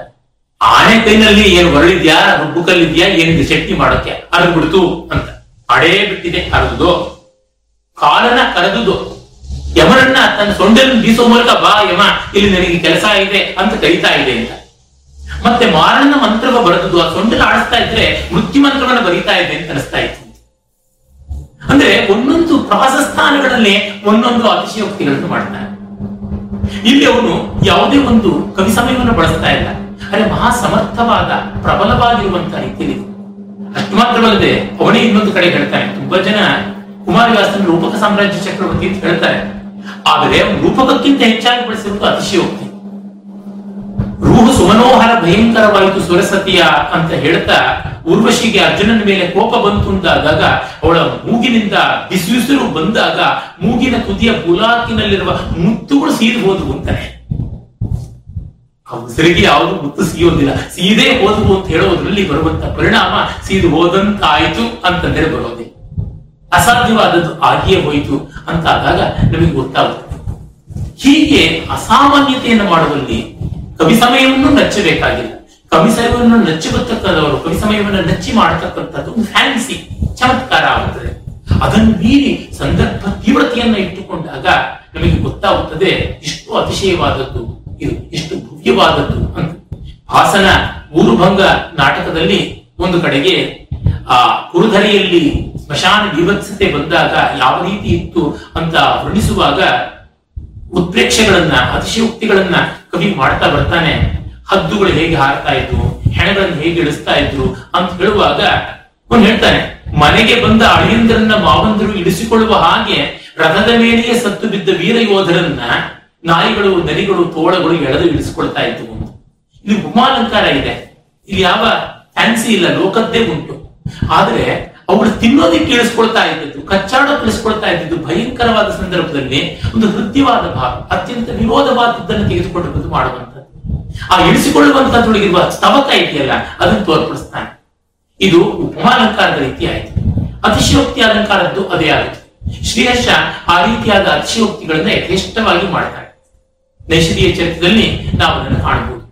ಆನೆ ಕೈನಲ್ಲಿ ಏನು ಹೊರಳಿದ್ಯಾ ರುಬ್ಬು ಕಲ್ಲಿದ್ಯಾ, ಏನಿದೆ ಚಟ್ಟಿ ಮಾಡೋಕೆ ಅರದು ಬಿಡ್ತು ಅಂತ. ಅಡೇ ಬಿಟ್ಟಿದೆ, ಅರದುದೋ. ಕಾಲನ ಕರೆದುದು. ಯಮನನ್ನ ತನ್ನ ಸೊಂಡೆಯನ್ನು ಬೀಸೋ ಮೂಲಕ ಬಾ ಯಮ, ಇಲ್ಲಿ ನನಗೆ ಕೆಲಸ ಇದೆ ಅಂತ ಕರೀತಾ ಇದೆ ಅಂತ. ಮತ್ತೆ ಮಾರಣ ಮಂತ್ರವ ಬರೆದುದು, ಆ ಸೊಂಡೆಲ್ಲ ಆಡಿಸ್ತಾ ಇದ್ರೆ ಮೃತ್ಯು ಮಂತ್ರವನ್ನ ಬರೀತಾ ಇದೆ ಅಂತ ಅನಿಸ್ತಾ ಇತ್ತು. ಒಂದೊಂದು ಪ್ರವಾಸ ಸ್ಥಾನಗಳಲ್ಲಿ ಒಂದೊಂದು ಅತಿಶಯೋಕ್ತಿಗಳನ್ನು ಮಾಡ್ತಾನೆ ಇಲ್ಲಿ ಅವನು ಯಾವುದೇ ಒಂದು ಕವಿ ಸಮಯವನ್ನು ಬಳಸ್ತಾ ಇಲ್ಲ. ಅರೆ ಮಹಾ ಸಮರ್ಥವಾದ, ಪ್ರಬಲವಾಗಿರುವಂತಹ ರೀತಿಯಲ್ಲಿ. ಅಷ್ಟು ಮಾತ್ರವಲ್ಲದೆ ಅವನೇ ಇನ್ನೊಂದು ಕಡೆ ಹೇಳ್ತಾನೆ. ತುಂಬಾ ಜನ ಕುಮಾರವ್ಯಾಸನ ರೂಪಕ ಸಾಮ್ರಾಜ್ಯ ಚಕ್ರವರ್ತಿ ಅಂತ ಹೇಳ್ತಾರೆ. ಆದರೆ ರೂಪಕಕ್ಕಿಂತ ಹೆಚ್ಚಾಗಿ ಬಳಸಿರುವುದು ಅತಿಶಯೋಕ್ತಿ. ರೂಹು ಸುಮನೋಹರ ಭಯಂಕರವಾಯಿತು ಸುರಸತಿಯ ಅಂತ ಹೇಳ್ತಾ ಉರ್ವಶಿಗೆ ಅರ್ಜುನನ ಮೇಲೆ ಕೋಪ ಬಂತು ಅಂತಾದಾಗ ಅವಳ ಮೂಗಿನಿಂದ ಬಿಸಿಬಿಸಿರು ಬಂದಾಗ ಮೂಗಿನ ತುದಿಯ ಬುಲಾಕಿನಲ್ಲಿರುವ ಮುತ್ತುಗಳು ಸೀದು ಹೋದವು ಅಂತಾನೆ. ಉಸಿರಿಗೆ ಯಾವುದು ಮುತ್ತು ಸಿಗೋದಿಲ್ಲ ಸೀದೇ ಹೋದವು ಅಂತ ಹೇಳೋದ್ರಲ್ಲಿ ಬರುವಂತ ಪರಿಣಾಮ ಸೀದು ಹೋದಂತಾಯ್ತು ಅಂತಂದ್ರೆ ಬರೋದೇ. ಅಸಾಧ್ಯವಾದದ್ದು ಆಗಿಯೇ ಹೋಯಿತು ಅಂತ ಆದಾಗ ನಮಗೆ ಗೊತ್ತಾಗುತ್ತೆ. ಹೀಗೆ ಅಸಾಮಾನ್ಯತೆಯನ್ನು ಮಾಡುವಲ್ಲಿ ಕವಿ ಸಮಯವನ್ನು ನಚ್ಚಬೇಕಾಗಿಲ್ಲ ಕವಿ ಸಮಯವನ್ನು ನಚ್ಚಬರ್ತಕ್ಕಂಥವರು ಕವಿ ಸಮಯವನ್ನು ನಚ್ಚಿ ಮಾಡತಕ್ಕಂಥದ್ದು ಫ್ಯಾನ್ಸಿ ಚಮತ್ಕಾರ ಆಗುತ್ತದೆ. ಅದನ್ನು ಮೀರಿ ಸಂದರ್ಭ ತೀವ್ರತೆಯನ್ನ ಇಟ್ಟುಕೊಂಡಾಗ ನಮಗೆ ಗೊತ್ತಾಗುತ್ತದೆ, ಇಷ್ಟು ಅತಿಶಯವಾದದ್ದು ಇದು, ಇಷ್ಟು ಭವ್ಯವಾದದ್ದು ಅಂತ. ಹಾಸನ, ಊರುಭಂಗ ನಾಟಕದಲ್ಲಿ ಒಂದು ಕಡೆಗೆ, ಆ, ಕುರುಧರೆಯಲ್ಲಿ ಸ್ಮಶಾನ ವಿಭತ್ಸತೆ ಬಂದಾಗ ಯಾವ ರೀತಿ ಇತ್ತು ಅಂತ ವರ್ಣಿಸುವಾಗ ಉತ್ಪ್ರೇಕ್ಷೆಗಳನ್ನ, ಅತಿಶಯೋಕ್ತಿಗಳನ್ನ ಕವಿ ಮಾಡ್ತಾ ಬರ್ತಾನೆ, ಹದ್ದುಗಳು ಹೇಗೆ ಹಾರ್ತಾ ಇದ್ವು, ಹೆಣಗಳನ್ನು ಹೇಗೆ ಇಳಿಸ್ತಾ ಇದ್ರು ಅಂತ ಹೇಳುವಾಗ ಅವನು ಹೇಳ್ತಾನೆ, ಮನೆಗೆ ಬಂದ ಅಳಿಯಂದ್ರನ್ನ ಮಾವಂದರು ಇಳಿಸಿಕೊಳ್ಳುವ ಹಾಗೆ ರಥದ ಮೇಲೆಯೇ ಸತ್ತು ಬಿದ್ದ ವೀರ ಯೋಧರನ್ನ ನಾಯಿಗಳು ನರಿಗಳು ತೋಳಗಳು ಎಳೆದು ಇಳಿಸಿಕೊಳ್ತಾ ಇದ್ವು. ಇದು ಉಪಮಾಲಂಕಾರ ಇದೆ. ಇಲ್ಲಿ ಯಾವ ಫ್ಯಾನ್ಸಿ ಇಲ್ಲ, ಲೋಕದ್ದೇ ಉಂಟು. ಆದ್ರೆ ಅವಳು ತಿನ್ನೋದಕ್ಕೆ ಇಳಿಸ್ಕೊಳ್ತಾ ಇದ್ದದ್ದು, ಕಚ್ಚಾಡೋ ಇಳಿಸ್ಕೊಳ್ತಾ ಇದ್ದದ್ದು ಭಯಂಕರವಾದ ಸಂದರ್ಭದಲ್ಲಿ ಒಂದು ಹೃದಯವಾದ ಭಾವ, ಅತ್ಯಂತ ವಿರೋಧವಾದದ್ದನ್ನು ತೆಗೆದುಕೊಂಡು ಬಂದು ಮಾಡುವಂಥದ್ದು. ಆ ಇಳಿಸಿಕೊಳ್ಳುವಂತಹದ್ರೊಳಗಿರುವ ಸ್ತವಕ ಇದೆಯಲ್ಲ, ಅದನ್ನು ತೋರ್ಪಡಿಸ್ತಾನೆ. ಇದು ಉಪಮಾಲಂಕಾರದ ರೀತಿ ಆಯಿತು. ಅತಿಶಯೋಕ್ತಿ ಅಲಂಕಾರದ್ದು ಅದೇ ಆಗುತ್ತೆ ಶ್ರೀಹರ್ಷ ಆ ರೀತಿಯಾದ ಅತಿಶಯೋಕ್ತಿಗಳನ್ನ ಯಥೇಷ್ಟವಾಗಿ ಮಾಡ್ತಾರೆ ನೈಷಧೀಯ ಚರಿತ್ರದಲ್ಲಿ ನಾವು ಅದನ್ನು ಕಾಣಬಹುದು.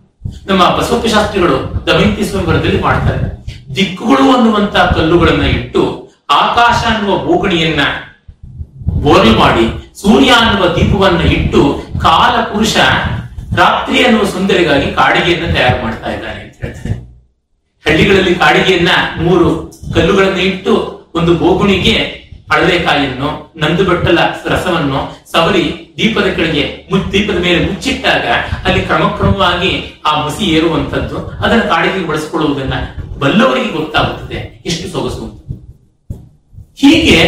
ನಮ್ಮ ಬಸವಪ್ಪ ಶಾಸ್ತ್ರಿಗಳು ದಮಯಂತಿ ಸ್ವಯಂವರದಲ್ಲಿ ಮಾಡ್ತಾರೆ. ದಿಕ್ಕುಗಳು ಅನ್ನುವಂತ ಕಲ್ಲುಗಳನ್ನ ಇಟ್ಟು ಆಕಾಶ ಅನ್ನುವ ಬೋಗಣಿಯನ್ನ ಬೋರೆ ಮಾಡಿ ಸೂರ್ಯ ಅನ್ನುವ ದೀಪವನ್ನ ಇಟ್ಟು ಕಾಲ ಪುರುಷ ರಾತ್ರಿ ಅನ್ನುವ ಸುಂದರಿಗಾಗಿ ಕಾಡಿಗೆಯನ್ನ ತಯಾರು ಮಾಡ್ತಾ ಇದ್ದಾನೆ ಅಂತ ಹೇಳ್ತಾರೆ. ಹಳ್ಳಿಗಳಲ್ಲಿ ಕಾಡಿಗೆಯನ್ನ ಮೂರು ಕಲ್ಲುಗಳನ್ನ ಇಟ್ಟು ಒಂದು ಬೋಗುಣಿಗೆ ಅಳವೆಕಾಯನ್ನು ನಂದು ಬೆಟ್ಟಲ ರಸವನ್ನು ಸವರಿ ದೀಪದ ಕೆಳಗೆ ದೀಪದ ಮೇಲೆ ಮುಚ್ಚಿಟ್ಟಾಗ ಅಲ್ಲಿ ಕ್ರಮಕ್ರಮವಾಗಿ ಆ ಮುಸಿ ಏರುವಂತದ್ದು ಅದನ್ನು ಕಾಡಿಗೆ ಬಳಸಿಕೊಳ್ಳುವುದನ್ನ ಬಲ್ಲವರಿಗೆ ಗೊತ್ತಾಗುತ್ತದೆ. ಎಷ್ಟು ಸೊಗಸು. ಹೀಗೆ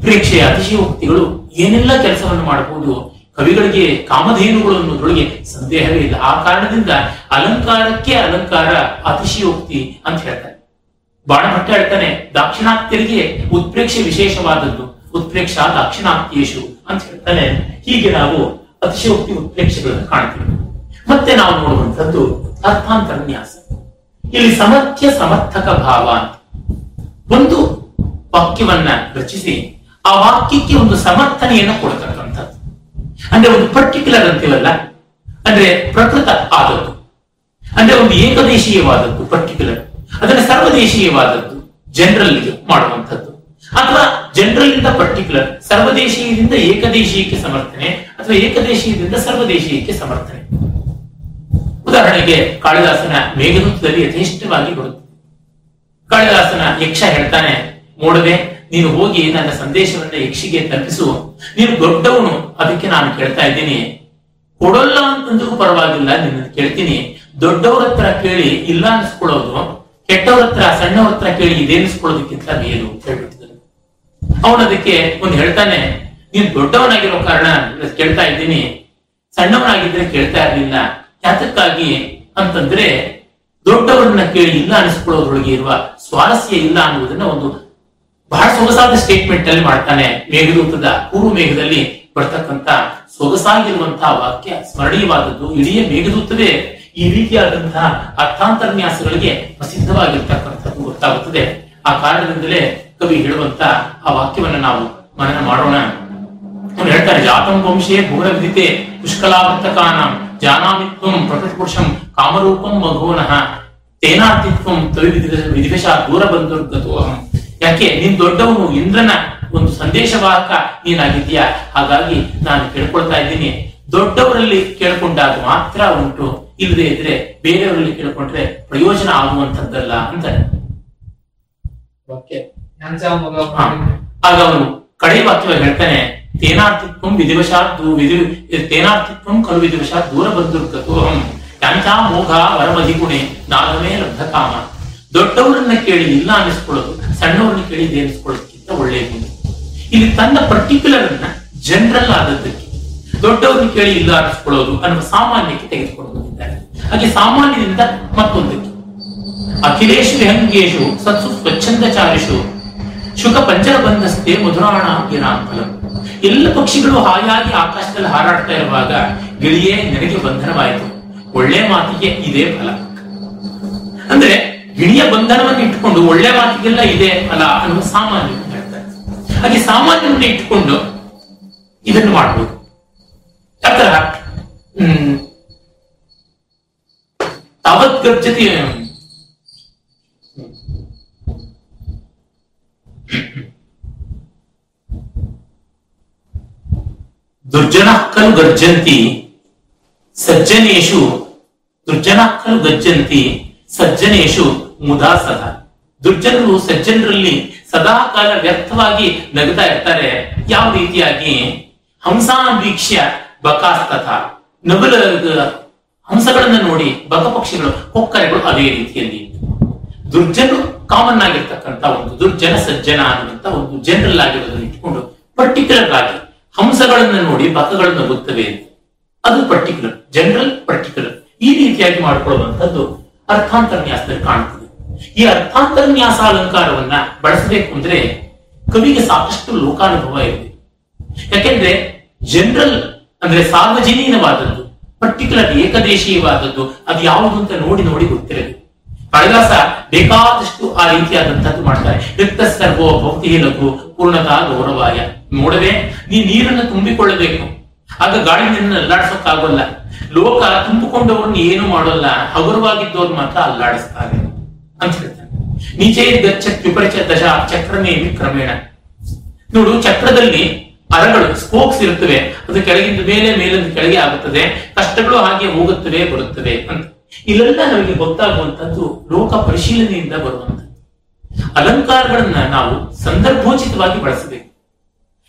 ಪ್ರೇಕ್ಷೆಯ ಅತಿಶಯೋಕ್ತಿಗಳು ಏನೆಲ್ಲ ಕೆಲಸವನ್ನು ಮಾಡಬಹುದು? ಕವಿಗಳಿಗೆ ಕಾಮಧೇನುಗಳು ಅನ್ನೋದ್ರೊಳಗೆ ಸಂದೇಹವೇ ಇಲ್ಲ. ಆ ಕಾರಣದಿಂದ ಅಲಂಕಾರಕ್ಕೆ ಅಲಂಕಾರ ಅತಿಶಯೋಕ್ತಿ ಅಂತ ಹೇಳ್ತಾರೆ. ಬಾಣಭಟ್ಟ ಹೇಳ್ತಾನೆ, ದಾಕ್ಷಿಣಾತ್ಯರಿಗೆ ಉತ್ಪ್ರೇಕ್ಷೆ ವಿಶೇಷವಾದದ್ದು, ಉತ್ಪ್ರೇಕ್ಷ ದಾಕ್ಷಿಣಾತ್ಯೇಶು ಅಂತ ಹೇಳ್ತಾನೆ. ಹೀಗೆ ನಾವು ಅತಿಶಯೋಕ್ತಿ ಉತ್ಪ್ರೇಕ್ಷೆಗಳನ್ನು ಕಾಣ್ತೀವಿ. ಮತ್ತೆ ನಾವು ನೋಡುವಂಥದ್ದು ಅರ್ಥಾಂತರನ್ಯಾಸ. ಇಲ್ಲಿ ಸಮರ್ಥ್ಯ ಸಮರ್ಥಕ ಭಾವ ಅಂತ. ಒಂದು ವಾಕ್ಯವನ್ನ ರಚಿಸಿ, ಆ ವಾಕ್ಯಕ್ಕೆ ಒಂದು ಸಮರ್ಥನೆಯನ್ನು ಕೊಡ್ತಕ್ಕಂಥದ್ದು. ಅಂದ್ರೆ ಒಂದು ಪರ್ಟಿಕ್ಯುಲರ್ ಅಂತೀವಲ್ಲ ಅಂದ್ರೆ ಪ್ರಕೃತ ಆದದ್ದು. ಅಂದ್ರೆ ಒಂದು ಏಕದೇಶೀಯವಾದದ್ದು ಪರ್ಟಿಕ್ಯುಲರ್ ಅದನ್ನ ಸರ್ವದೇಶೀಯವಾದದ್ದು ಜನರಲ್ ಮಾಡುವಂಥದ್ದು. ಅಥವಾ ಜನರಲ್ ಇಂದ ಪರ್ಟಿಕ್ಯುಲರ್ ಸರ್ವದೇಶೀಯದಿಂದ ಏಕದೇಶೀಯಕ್ಕೆ ಸಮರ್ಥನೆ, ಅಥವಾ ಏಕದೇಶೀಯದಿಂದ ಸರ್ವದೇಶೀಯಕ್ಕೆ ಸಮರ್ಥನೆ. ಉದಾಹರಣೆಗೆ ಕಾಳಿದಾಸನ ಮೇಘದೂತದಲ್ಲಿ ಯಥೇಷ್ಟವಾಗಿ ಬರುತ್ತೆ ಕಾಳಿದಾಸನ ಯಕ್ಷ ಹೇಳ್ತಾನೆ ಮೂಡದೆ ನೀನು ಹೋಗಿ ನನ್ನ ಸಂದೇಶವನ್ನ ಯಕ್ಷಿಗೆ ತಲುಪಿಸು ನೀನು ದೊಡ್ಡವನು, ಅದಕ್ಕೆ ನಾನು ಕೇಳ್ತಾ ಇದ್ದೀನಿ. ಕೊಡಲ್ಲ ಅಂತಂದ್ರೂ ಪರವಾಗಿಲ್ಲ ನಿನ್ನ ಕೇಳ್ತೀನಿ. ದೊಡ್ಡವ್ರ ಹತ್ರ ಕೇಳಿ ಇಲ್ಲ ಅನ್ಸ್ಕೊಳ್ಳೋದು, ಕೆಟ್ಟವ್ರ ಹತ್ರ, ಸಣ್ಣವ್ರ ಹತ್ರ ಕೇಳಿ ಇದೇನಿಸ್ಕೊಳ್ಳೋದಕ್ಕಿಂತ ಮೇಲು, ಅಂತ ಹೇಳ್ಬಿಟ್ಟಿದ್ದಾನೆ ಅವನು ಅದಕ್ಕೆ ಒಂದು ಹೇಳ್ತಾನೆ, ನೀನು ದೊಡ್ಡವನಾಗಿರೋ ಕಾರಣ, ಕೇಳ್ತಾ ಇದ್ದೀನಿ. ಸಣ್ಣವನಾಗಿದ್ರೆ ಕೇಳ್ತಾ ಇರ್ಲಿಲ್ಲ. ಯಾತಕ್ಕಾಗಿ ಅಂತಂದ್ರೆ ದೊಡ್ಡವರನ್ನ ಕೇಳಿ ಇಲ್ಲ ಅನಿಸ್ಕೊಳ್ಳೋದ್ರೊಳಗೆ ಇರುವ ಸ್ವಾರಸ್ಯ ಇಲ್ಲ ಅನ್ನುವುದನ್ನ ಒಂದು ಬಹಳ ಸೊಗಸಾದ ಸ್ಟೇಟ್ಮೆಂಟ್ ಅಲ್ಲಿ ಮಾಡ್ತಾನೆ ಮೇಘದೂತದ ಪೂರ್ವ ಮೇಘದಲ್ಲಿ ಬರ್ತಕ್ಕಂತ ಸೊಗಸಾಗಿರುವಂತಹ ವಾಕ್ಯ, ಸ್ಮರಣೀಯವಾದದ್ದು. ಇಡೀ ಮೇಘದೂತವೇ ಈ ರೀತಿಯಾದಂತಹ ಅರ್ಥಾಂತರ್ನ್ಯಾಸಗಳಿಗೆ ಪ್ರಸಿದ್ಧವಾಗಿರ್ತಕ್ಕಂಥದ್ದು ಗೊತ್ತಾಗುತ್ತದೆ. ಆ ಕಾರಣದಿಂದಲೇ ಕವಿ ಹೇಳುವಂತ ಆ ವಾಕ್ಯವನ್ನ ನಾವು ಮನನ ಮಾಡೋಣ. ಹೇಳ್ತಾರೆ, ಜಾತಂ ವಂಶೇ ಭೂರ ವಿಧಿತೆ ಪುಷ್ಕಲಾವರ್ತಕಾನಾಂ ಜಾನಾಮಿತ್ವಂ ಪ್ರಕೃತಿಪುರುಷಂ ಕಾಮರೂಪಂ ಮಘೋನಃ ತೇನಾತಿತ್ವಂ ತವಿ ವಿಧಿವಶ ದೂರ ಬಂದುರ್ಗತೋಹಂ ಯಾಕೆ ನೀನ್ ದೊಡ್ಡವನು ಇಂದ್ರನ ಒಂದು ಸಂದೇಶವಾಹಕ ನೀನಾಗಿದ್ಯಾ ಹಾಗಾಗಿ ನಾನು ಕೇಳ್ಕೊಳ್ತಾ ಇದ್ದೀನಿ. ದೊಡ್ಡವರಲ್ಲಿ ಕೇಳ್ಕೊಂಡಾಗ ಮಾತ್ರ ಉಂಟು ಇಲ್ಲದೆ ಇದ್ರೆ ಬೇರೆಯವರಲ್ಲಿ ಕೇಳ್ಕೊಂಡ್ರೆ ಪ್ರಯೋಜನ ಆಗುವಂತದ್ದಲ್ಲ ಅಂತ. ಆಗ ಅವನು ಕಡೆ ವಾಕ್ಯ ಹೇಳ್ತಾನೆ ತೇನಾರ್ಥಿತ್ವಂ ವಿಧಿವಶಾತ್ ದೂ- ವಿಧಿ ತೇನಾರ್ಥಿತ್ವಂ ಖಲು ವಿಧಿವಶಾತ್ ದೂರ ಬಂದುರ್ಗತೋಹಂ ಯಾಂಚಾ ಮೋಘ ವರಮಧಿಗುಣೆ ನಾಗಮೇ ಲಬ್ಧ ಕಾಮ ದೊಡ್ಡವರನ್ನ ಕೇಳಿ ಇಲ್ಲ ಅನ್ನಿಸ್ಕೊಳ್ಳೋದು ಸಣ್ಣವ್ರನ್ನ ಕೇಳಿ ಇದೆ ಅನ್ನಿಸ್ಕೊಳ್ಳೋದಕ್ಕಿಂತ ಒಳ್ಳೆಯದು ಇಲ್ಲಿ ತನ್ನ ಪರ್ಟಿಕ್ಯುಲರ್ ಅನ್ನ ಜನರಲ್ ಆದದ್ದಕ್ಕೆ ದೊಡ್ಡವ್ರನ್ನ ಕೇಳಿ ಇಲ್ಲ ಅನ್ನಿಸ್ಕೊಳ್ಳೋದು ಅನ್ನುವ ಸಾಮಾನ್ಯಕ್ಕೆ ತೆಗೆದುಕೊಂಡು ಬಂದಿದ್ದಾರೆ ಹಾಗೆ ಸಾಮಾನ್ಯದಿಂದ ಮತ್ತೊಂದಕ್ಕೆ ಅಖಿಲೇಶು ವಿಹಂಗೇಶು ಸತ್ಸು ಸ್ವಚ್ಛಂದಚಾರಿಷು ಶುಕ ಪಂಚರ ಬಂಧಸ್ತೆ ಮಧುರಾಣ ಫಲ ಎಲ್ಲ ಪಕ್ಷಿಗಳು ಹಾಯಾಗಿ ಆಕಾಶದಲ್ಲಿ ಹಾರಾಡ್ತಾ ಇರುವಾಗ ಗಿಳಿಯೇ ನನಗೆ ಬಂಧನವಾಯಿತು. ಒಳ್ಳೆ ಮಾತಿಗೆ ಇದೇ ಫಲ. ಅಂದ್ರೆ ಗಿಳಿಯ ಬಂಧನವನ್ನು ಇಟ್ಟುಕೊಂಡು ಒಳ್ಳೆ ಮಾತಿಗೆಲ್ಲ ಇದೆ ಫಲ ಅನ್ನುವ ಸಾಮಾನ್ಯ ಹೇಳ್ತಾರೆ. ಹಾಗೆ ಸಾಮಾನ್ಯವನ್ನು ಇಟ್ಟುಕೊಂಡು ಇದನ್ನು ಮಾಡಬಹುದು ಆತರ ಹ್ಮ್. ತಾವತ್ ಗರ್ಜತಿ ದುರ್ಜನ ಗರ್ಜಂತಿ ಸಜ್ಜನೇಶು ದುರ್ಜನ ಗರ್ಜಂತಿ ಸಜ್ಜನೇಶು ಮುದಾ ಸದಾ ದುರ್ಜನರು ಸಜ್ಜನರಲ್ಲಿ ಸದಾ ಕಾಲ ವ್ಯರ್ಥವಾಗಿ ನಗುತ್ತಾ ಇರ್ತಾರೆ. ಯಾವ ರೀತಿಯಾಗಿ? ಹಂಸಾನ್ ವೀಕ್ಷ್ಯ ಬಕಾಸ್ತಥ. ನಗುಲ ಹಂಸಗಳನ್ನ ನೋಡಿ ಬಕ ಪಕ್ಷಿಗಳು ಕೊಕ್ಕರೆಗಳು ಅದೇ ರೀತಿಯಲ್ಲಿ. ದುರ್ಜನರು ಕಾಮನ್ ಆಗಿರ್ತಕ್ಕಂಥ ಒಂದು, ದುರ್ಜನ ಸಜ್ಜನ ಅನ್ನುವಂತ ಒಂದು ಜನರಲ್ ಆಗಿರೋದನ್ನು ಇಟ್ಕೊಂಡು ಪರ್ಟಿಕ್ಯುಲರ್ ಆಗಿ ಹಂಸಗಳನ್ನ ನೋಡಿ ಬಕಗಳನ್ನು ಗೊತ್ತವೆ. ಅದು ಪರ್ಟಿಕ್ಯುಲರ್ ಜನರಲ್ ಪರ್ಟಿಕ್ಯುಲರ್ ಈ ರೀತಿಯಾಗಿ ಮಾಡಿಕೊಳ್ಳುವಂಥದ್ದು ಅರ್ಥಾಂತರನ್ಯಾಸದಲ್ಲಿ ಕಾಣುತ್ತದೆ ಈ ಅರ್ಥಾಂತರನ್ಯಾಸ ಅಲಂಕಾರವನ್ನ ಬಳಸಬೇಕು ಅಂದ್ರೆ ಕವಿಗೆ ಸಾಕಷ್ಟು ಲೋಕಾನುಭವ ಇದೆ. ಯಾಕೆಂದ್ರೆ ಜನರಲ್ ಅಂದ್ರೆ ಸಾರ್ವಜನೀನವಾದದ್ದು ಪರ್ಟಿಕ್ಯುಲರ್ ಏಕದೇಶೀಯವಾದದ್ದು, ಅದು ಯಾವುದು ಅಂತ ನೋಡಿ ನೋಡಿ ಗೊತ್ತಿರಬೇಕು ಕಾಳಿದಾಸ ಬೇಕಾದಷ್ಟು ಆ ರೀತಿಯಾದಂಥದ್ದು ಮಾಡ್ತಾರೆ. ರಕ್ತ ಸರ್ವೋ ಭಕ್ತಿ ಲಘು ಪೂರ್ಣತಾ ಗೌರವಾಯ. ನೋಡದೆ ನೀ ನೀರನ್ನು ತುಂಬಿಕೊಳ್ಳಬೇಕು. ಆಗ ಗಾಳಿ ನಿನ್ನ ಅಲ್ಲಾಡಿಸೋಕ್ಕಾಗಲ್ಲ. ಲೋಕ ತುಂಬಿಕೊಂಡವ್ರನ್ನ ಏನು ಮಾಡೋಲ್ಲ. ಹಗುರವಾಗಿದ್ದವ್ರು ಮಾತ್ರ ಅಲ್ಲಾಡಿಸ್ತಾರೆ ಅಂತ ಹೇಳ್ತಾನೆ ನೀಚೆ ಗಚ್ಚ ವಿಪರಿಚ ದಶ ಚಕ್ರಮೇ ಕ್ರಮೇಣ ನೋಡು, ಚಕ್ರದಲ್ಲಿ ಅರಗಳು, ಸ್ಪೋಕ್ಸ್ ಇರುತ್ತವೆ. ಅದು ಕೆಳಗಿಂದ ಮೇಲೆ, ಮೇಲಿಂದ ಕೆಳಗೆ ಆಗುತ್ತದೆ. ಕಷ್ಟಗಳು ಹಾಗೆ ಹೋಗುತ್ತವೆ, ಬರುತ್ತವೆ ಅಂತ. ಇಲ್ಲೆಲ್ಲ ನಮಗೆ ಗೊತ್ತಾಗುವಂತದ್ದು ಲೋಕ ಪರಿಶೀಲನೆಯಿಂದ ಬರುವಂತದ್ದು ಅಲಂಕಾರಗಳನ್ನ ನಾವು ಸಂದರ್ಭೋಚಿತವಾಗಿ ಬಳಸಬೇಕು.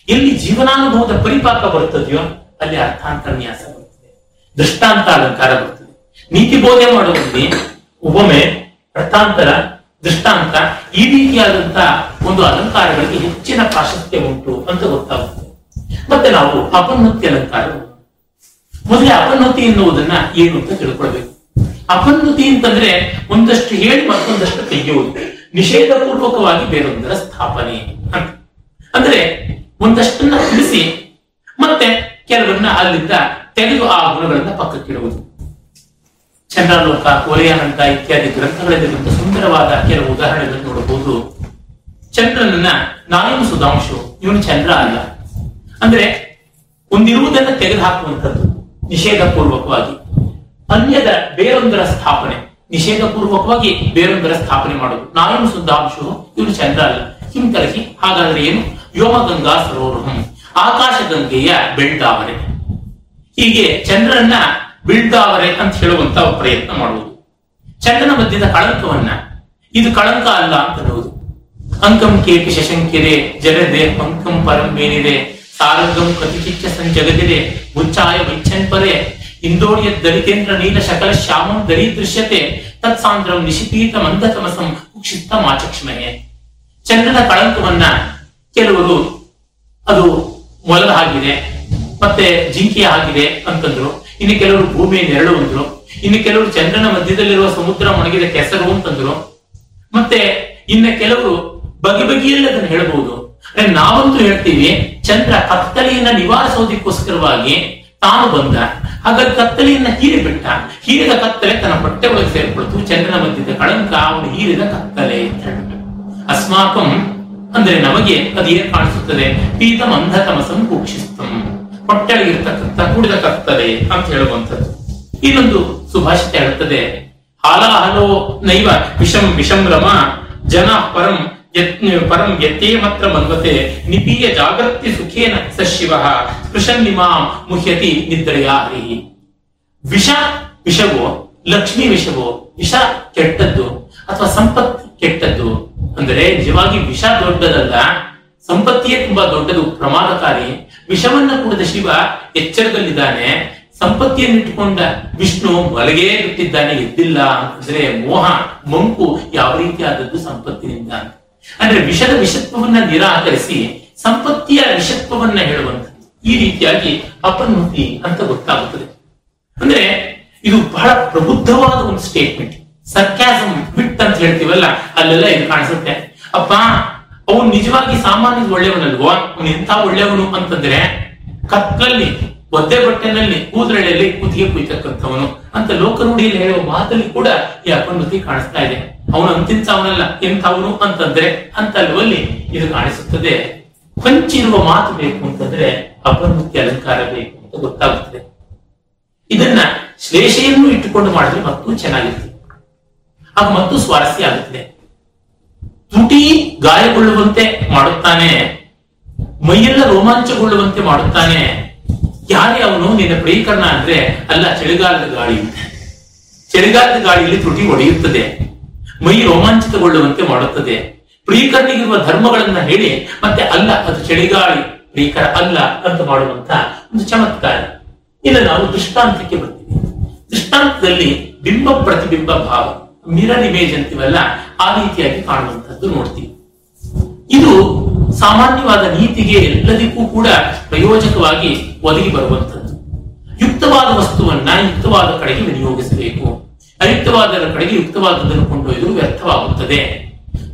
ಎಲ್ಲಿ ಜೀವನಾನುಭವದ ಪರಿಪಾಕ ಬರುತ್ತದೆಯೋ ಅಲ್ಲಿ ಅರ್ಥಾಂತನ್ಯಾಸ ಬರುತ್ತದೆ. ದೃಷ್ಟಾಂತ ಅಲಂಕಾರ ಬರುತ್ತದೆ. ನೀತಿ ಬೋಧೆ ಮಾಡುವಲ್ಲಿ ಉಪಮೆ ಅರ್ಥಾಂತರ, ದೃಷ್ಟಾಂತ ಈ ರೀತಿಯಾದಂತಹ ಒಂದು ಅಲಂಕಾರಗಳಿಗೆ ಹೆಚ್ಚಿನ ಪ್ರಾಶಸ್ತ್ಯ ಉಂಟು ಅಂತ ಗೊತ್ತಾಗುತ್ತದೆ. ಮತ್ತೆ ನಾವು ಅಪನ್ನತಿ ಅಲಂಕಾರ. ಮೊದಲೇ ಅಪನ್ನತಿ ಎನ್ನುವುದನ್ನ ಏನು ಅಂತ ತಿಳ್ಕೊಳ್ಬೇಕು. ಅಪನ್ನತಿ ಅಂತಂದ್ರೆ ಒಂದಷ್ಟು ಹೇಳಿ ಮತ್ತೊಂದಷ್ಟು ತೆಗೆಯುವುದು. ನಿಷೇಧ ಪೂರ್ವಕವಾಗಿ ಬೇರೊಂದರ ಸ್ಥಾಪನೆ ಅಂದ್ರೆ ಒಂದಷ್ಟನ್ನ ತಿಳಿಸಿ, ಮತ್ತೆ ಕೆಲವನ್ನ ಅಲ್ಲಿಂದ ತೆಗೆದು ಆ ಗುಣಗಳನ್ನ ಪಕ್ಕಕ್ಕಿಡುವುದು. ಚಂದ್ರಲೋಕ ಕೋಲೆಯಾನಂದ ಇತ್ಯಾದಿ ಗ್ರಂಥಗಳಲ್ಲಿ ಬಂದ ಸುಂದರವಾದ ಕೆಲವು ಉದಾಹರಣೆಗಳನ್ನು ನೋಡಬಹುದು. ಚಂದ್ರನನ್ನ ನಾಯನ ಸುಧಾಂಶು, ಇವನು ಚಂದ್ರ ಅಲ್ಲ. ಅಂದ್ರೆ ಒಂದಿರುವುದನ್ನ ತೆಗೆದು ಹಾಕುವಂಥದ್ದು ನಿಷೇಧ ಪೂರ್ವಕವಾಗಿ ಅನ್ಯದ ಬೇರೊಂದರ ಸ್ಥಾಪನೆ. ನಿಷೇಧ ಪೂರ್ವಕವಾಗಿ ಬೇರೊಂದರ ಸ್ಥಾಪನೆ ಮಾಡುವುದು. ನಾನು ಸುಧಾಂಶು ಇವನು ಚಂದ ಅಲ್ಲ. ಹಿಂತರಹಿ ಹಾಗಾದ್ರೆ ಏನು? ವ್ಯೋಮಗಂಗಾ ಸರೋವರಂ. ಆಕಾಶ ಗಂಗೆಯ ಬೆಳ್ದಾವರೆ ಹೀಗೆ ಚಂದ್ರನ್ನ ಬೀಳ್ದಾವರೆ ಅಂತ ಹೇಳುವಂತ ಪ್ರಯತ್ನ ಮಾಡುವುದು. ಚಂದ್ರನ ಮಧ್ಯದ ಕಳಂಕವನ್ನ. ಇದು ಕಳಂಕ ಅಲ್ಲ ಅಂತ ಹೇಳುವುದು ಅಂಕಂ ಕೇಪಿ ಶಶಂಕಿರೆ ಜರದೆ ಪಂಕಂ ಪರಂ ಬೇನಿದೆ ಸಾರಂಗಂ ಕತಿಚಿಚ್ಚ ಸಂಜಗದಿರೆ, ಮುಚ್ಚಾಯ ವೈಚ್ಛನ್ ಇಂದೋಡಿಯ ದಲಿತೇಂದ್ರ ನೀಲ ಶಕಲ ಶ್ಯಾಮಂ ದರಿ ದೃಶ್ಯತೆ ತತ್ಸಾಂದ್ರಂ ನಿಶಿಪೀತ ಮಂದತಮಸಂ ಕುಕ್ಷಿಪ್ತ ಮಾಚಕ್ಷ್ಮಹೆ ಚಂದ್ರನ ಕಳಂಕವನ್ನ ಕೆಲವರು ಅದು ಮೊಲದ ಆಗಿದೆ, ಮತ್ತೆ ಜಿಂಕೆಯ ಆಗಿದೆ ಅಂತಂದ್ರು. ಇನ್ನು ಕೆಲವರು ಭೂಮಿಯ ನೆರಳು ಅಂದ್ರು. ಇನ್ನು ಕೆಲವರು ಚಂದ್ರನ ಮಧ್ಯದಲ್ಲಿರುವ ಸಮುದ್ರ ಒಣಗಿದ ಕೆಸರು ಅಂತಂದ್ರು. ಮತ್ತೆ ಇನ್ನ ಕೆಲವರು ಬಗೆ ಬಗೆಯಲ್ಲಿ ಅದನ್ನು ಹೇಳಬಹುದು. ನಾವಂತೂ ಹೇಳ್ತೀವಿ, ಚಂದ್ರ ಕತ್ತಲೆಯನ್ನ ನಿವಾರಿಸೋದಕ್ಕೋಸ್ಕರವಾಗಿ ತಾನು ಬಂದ. ಹಾಗಾಗಿ ಕತ್ತಲೆಯನ್ನ ಹೀರಿ ಬಿಟ್ಟ ಹೀರಿದ ಕತ್ತಲೆ ತನ್ನ ಹೊಟ್ಟೆ ಒಳಗೆ ಸೇರ್ಪಡ್ತು. ಚಂದ್ರನ ಮಧ್ಯದ ಕಳಂಕ ಅವನು ಹೀರಿದ ಕತ್ತಲೆ ಅಂತ ಹೇಳ್ಬಿಟ್ಟು ಅಸ್ಮಾಕಂ ಅಂದ್ರೆ ನಮಗೆ ಅದು ಏನ್ ಕಾಣಿಸುತ್ತದೆ? ಪೀತಂ ಅಂಧತಮಸಂ ಕೂಕ್ಷಿಸ್ತಂ ಹೊಟ್ಟೆಗಿರ್ತಕ್ಕಂಥ ಕುಡಿದ ಕತ್ತಲೆ ಅಂತ ಹೇಳುವಂಥದ್ದು. ಇನ್ನೊಂದು ಸುಭಾಷಿತ ಹೇಳುತ್ತದೆ. ಹಾಲಾಹಲೋ ನೈವ ವಿಷಂ ವಿಷಂ ರಮ ಜನ ಪರಂ ಪರಂ ಯತ್ತೇ ಮಾತ್ರ ಮನ್ವತೆ, ನಿಪೀಯ ಜಾಗೃತಿ ಸುಖೇನ ಸ ಶಿವ ಸ್ಪೃಶನ್ನಿಮಾಂ ಮುಹ್ಯತಿ ನಿದ್ರೆಯ ಹರಿಹಿ ವಿಷ, ವಿಷವೋ, ಲಕ್ಷ್ಮಿ ವಿಷವೋ, ವಿಷ ಕೆಟ್ಟದ್ದು ಅಥವಾ ಸಂಪತ್ತು ಕೆಟ್ಟದ್ದು? ಅಂದ್ರೆ ನಿಜವಾಗಿ ವಿಷ ದೊಡ್ಡದಲ್ಲ, ಸಂಪತ್ತಿಯೇ ತುಂಬಾ ದೊಡ್ಡದು, ಪ್ರಮಾದಕಾರಿ. ವಿಷವನ್ನ ಕುಡಿದ ಶಿವ ಎಚ್ಚರದಲ್ಲಿದ್ದಾನೆ, ಸಂಪತ್ತಿಯನ್ನಿಟ್ಟುಕೊಂಡ ವಿಷ್ಣು ಮಲಗೇ ಬಿಟ್ಟಿದ್ದಾನೆ, ಎದ್ದಿಲ್ಲ. ಅಂದ್ರೆ ಮೋಹ, ಮಂಕು ಯಾವ ಅಂತ ಅಂದ್ರೆ ವಿಷದ ವಿಷತ್ವವನ್ನ ನಿರಾಕರಿಸಿ ಸಂಪತ್ತಿಯ ವಿಷತ್ವವನ್ನ ಹೇಳುವಂತ ಈ ರೀತಿಯಾಗಿ ಅಪನ್ಮತಿ ಅಂತ ಗೊತ್ತಾಗುತ್ತದೆ. ಅಂದ್ರೆ ಇದು ಬಹಳ ಪ್ರಬುದ್ಧವಾದ ಒಂದು ಸ್ಟೇಟ್ಮೆಂಟ್ ಸರ್ಕ್ಯಾಸಮ್ ಬಿಟ್ ಅಂತ ಹೇಳ್ತೀವಲ್ಲ, ಅಲ್ಲೆಲ್ಲ ಇದು ಕಾಣಿಸುತ್ತೆ. ಅಪ್ಪ, ಅವನು ನಿಜವಾಗಿ ಸಾಮಾನ್ಯ ಒಳ್ಳೆಯವನಲ್ವೋ? ಅವನು ಎಂತ ಒಳ್ಳೆಯವನು ಅಂತಂದ್ರೆ ಕತ್ತಲಲ್ಲಿ ಒದ್ದೆ ಬಟ್ಟೆನಲ್ಲಿ ಕೂದಲೆಯಲ್ಲಿ ಕೂತಿಗೆ ಕುಯ್ತಕ್ಕಂಥವನು ಅಂತ ಲೋಕರೂಢಿಯಲ್ಲಿ ಹೇಳುವ ಮಾತಲ್ಲಿ ಕೂಡ ಈ ಅಪನ್ಮತಿ ಕಾಣಿಸ್ತಾ ಇದೆ. ಅವನು ಅಂತಿಂತವನಲ್ಲ ಎಂಥವನು ಅಂತಂದ್ರೆ ಅಂತಲ್ವಲ್ಲಿ ಇದು ಕಾಣಿಸುತ್ತದೆ. ಕೊಂಚಿರುವ ಮಾತು ಬೇಕು ಅಂತಂದ್ರೆ ಅಪರ್ಮುಖ್ಯ ಅಲಂಕಾರ ಬೇಕು ಅಂತ ಗೊತ್ತಾಗುತ್ತದೆ. ಇದನ್ನ ಶ್ಲೇಷೆಯನ್ನು ಇಟ್ಟುಕೊಂಡು ಮಾಡಿದ್ರೆ ಮತ್ತೂ ಚೆನ್ನಾಗಿರ್ತದೆ ಆಗ ಮತ್ತು ಸ್ವಾರಸ್ಯ ಆಗುತ್ತದೆ. ತುಟಿ ಗಾಯಗೊಳ್ಳುವಂತೆ ಮಾಡುತ್ತಾನೆ, ಮೈಯೆಲ್ಲ ರೋಮಾಂಚಗೊಳ್ಳುವಂತೆ ಮಾಡುತ್ತಾನೆ. ಯಾರೇ ಅವನು, ನಿನ್ನ ಪ್ರಿಯಕರಣ ಅಂದ್ರೆ ಅಲ್ಲ, ಚಳಿಗಾಲದ ಗಾಳಿ. ಚಳಿಗಾಲದ ಗಾಳಿಯಲ್ಲಿ ತುಟಿ ಒಡೆಯುತ್ತದೆ. ಮೈ ರೋಮಾಂಚಿತಗೊಳ್ಳುವಂತೆ ಮಾಡುತ್ತದೆ. ಪ್ರೀಕರನಿಗಿರುವ ಧರ್ಮಗಳನ್ನ ಹೇಳಿ, ಮತ್ತೆ ಅಲ್ಲ, ಅದು ಚಳಿಗಾಳಿ ಪ್ರಿಯಕರ ಅಲ್ಲ ಅಂತ ಮಾಡುವಂತ ಒಂದು ಚಮತ್ಕಾರ. ಇಲ್ಲ ನಾವು ದೃಷ್ಟಾಂತಕ್ಕೆ ಬರ್ತೀವಿ. ದೃಷ್ಟಾಂತದಲ್ಲಿ ಬಿಂಬ ಪ್ರತಿಬಿಂಬ ಭಾವ, ಮಿರರ್ ಇಮೇಜ್ ಅಂತೀವಲ್ಲ, ಆ ರೀತಿಯಾಗಿ ಕಾಣುವಂತದ್ದು ನೋಡ್ತೀವಿ. ಇದು ಸಾಮಾನ್ಯವಾದ ನೀತಿಗೆ ಎಲ್ಲದಕ್ಕೂ ಕೂಡ ಪ್ರಯೋಜಕವಾಗಿ ಒದಗಿ ಬರುವಂತದ್ದು ಯುಕ್ತವಾದ ವಸ್ತುವನ್ನ ಯುಕ್ತವಾದ ಕಡೆಗೆ ವಿನಿಯೋಗಿಸಬೇಕು. ಅಯುಕ್ತವಾದರ ಕಡೆಗೆ ಯುಕ್ತವಾದದನ್ನು ಕೊಂಡೊಯ್ದು ವ್ಯರ್ಥವಾಗುತ್ತದೆ.